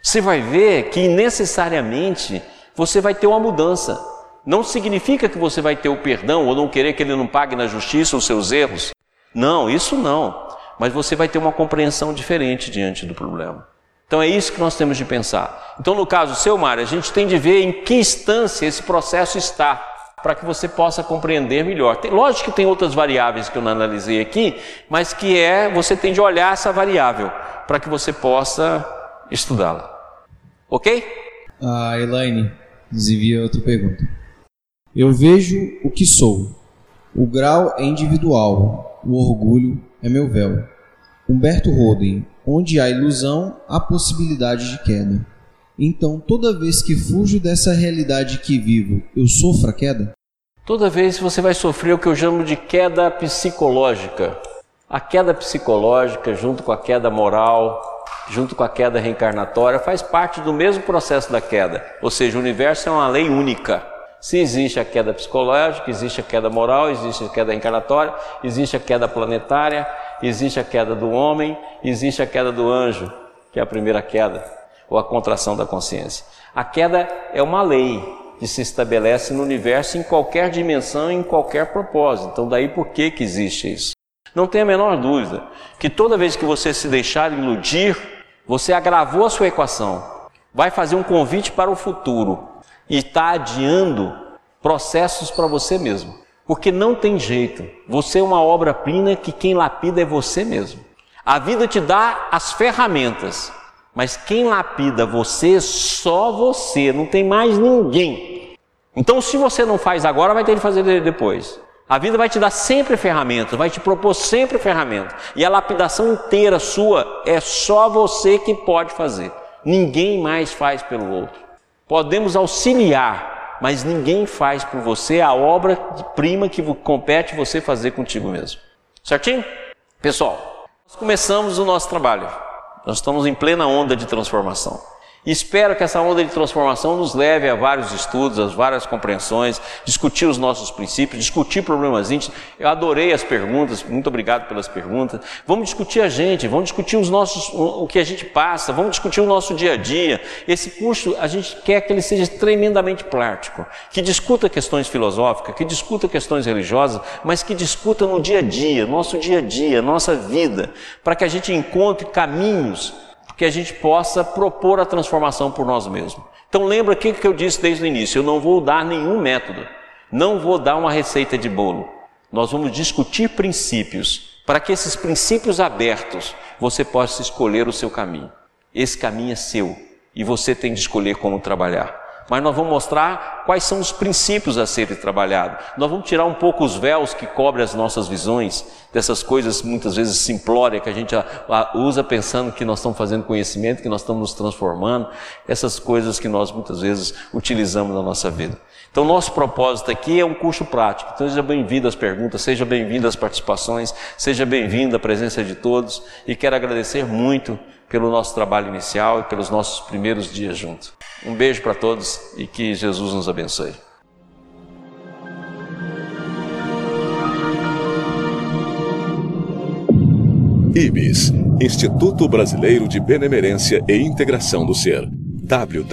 Você vai ver que necessariamente você vai ter uma mudança. Não significa que você vai ter o perdão ou não querer que ele não pague na justiça os seus erros. Não, isso não. Mas você vai ter uma compreensão diferente diante do problema. Então é isso que nós temos de pensar. Então, no caso seu, Mário, a gente tem de ver em que instância esse processo está para que você possa compreender melhor. Tem, lógico que tem outras variáveis que eu não analisei aqui, mas que é você tem de olhar essa variável para que você possa estudá-la. Ok? A Elaine nos envia outra pergunta. Eu vejo o que sou. O grau é individual, o orgulho é meu véu. Humberto Roden, onde há ilusão, há possibilidade de queda. Então, toda vez que fujo dessa realidade que vivo, eu sofro a queda? Toda vez você vai sofrer o que eu chamo de queda psicológica. A queda psicológica, junto com a queda moral, junto com a queda reencarnatória, faz parte do mesmo processo da queda. Ou seja, o universo é uma lei única. Se existe a queda psicológica, existe a queda moral, existe a queda reencarnatória, existe a queda planetária, existe a queda do homem, existe a queda do anjo, que é a primeira queda ou a contração da consciência. A queda é uma lei que se estabelece no universo em qualquer dimensão, em qualquer propósito. Então, daí por que, que existe isso? Não tem a menor dúvida que toda vez que você se deixar iludir, você agravou a sua equação, vai fazer um convite para o futuro e está adiando processos para você mesmo. Porque não tem jeito. Você é uma obra-prima que quem lapida é você mesmo. A vida te dá as ferramentas, mas quem lapida você, só você, não tem mais ninguém. Então, se você não faz agora, vai ter que fazer depois. A vida vai te dar sempre ferramentas, vai te propor sempre ferramentas. E a lapidação inteira sua é só você que pode fazer. Ninguém mais faz pelo outro. Podemos auxiliar, mas ninguém faz por você a obra-prima que compete você fazer contigo mesmo. Certinho? Pessoal, nós começamos o nosso trabalho. Nós estamos em plena onda de transformação. Espero que essa onda de transformação nos leve a vários estudos, a várias compreensões, discutir os nossos princípios, discutir problemas íntimos. Eu adorei as perguntas, muito obrigado pelas perguntas. Vamos discutir a gente, vamos discutir os nossos, o que a gente passa, vamos discutir o nosso dia a dia. Esse curso a gente quer que ele seja tremendamente prático, que discuta questões filosóficas, que discuta questões religiosas, mas que discuta no dia a dia, nosso dia a dia, nossa vida, para que a gente encontre caminhos que a gente possa propor a transformação por nós mesmos. Então lembra o que eu disse desde o início, eu não vou dar nenhum método, não vou dar uma receita de bolo. Nós vamos discutir princípios, para que esses princípios abertos você possa escolher o seu caminho. Esse caminho é seu e você tem de escolher como trabalhar mas nós vamos mostrar quais são os princípios a serem trabalhados. Nós vamos tirar um pouco os véus que cobrem as nossas visões, dessas coisas muitas vezes simplórias que a gente usa pensando que nós estamos fazendo conhecimento, que nós estamos nos transformando, essas coisas que nós muitas vezes utilizamos na nossa vida. Então, nosso propósito aqui é um curso prático. Então, seja bem-vindo às perguntas, seja bem-vindo às participações, seja bem-vindo à presença de todos e quero agradecer muito pelo nosso trabalho inicial e pelos nossos primeiros dias juntos. Um beijo para todos e que Jesus nos abençoe. IBIS Instituto Brasileiro de Benemerência e Integração do Ser. www.ibis.org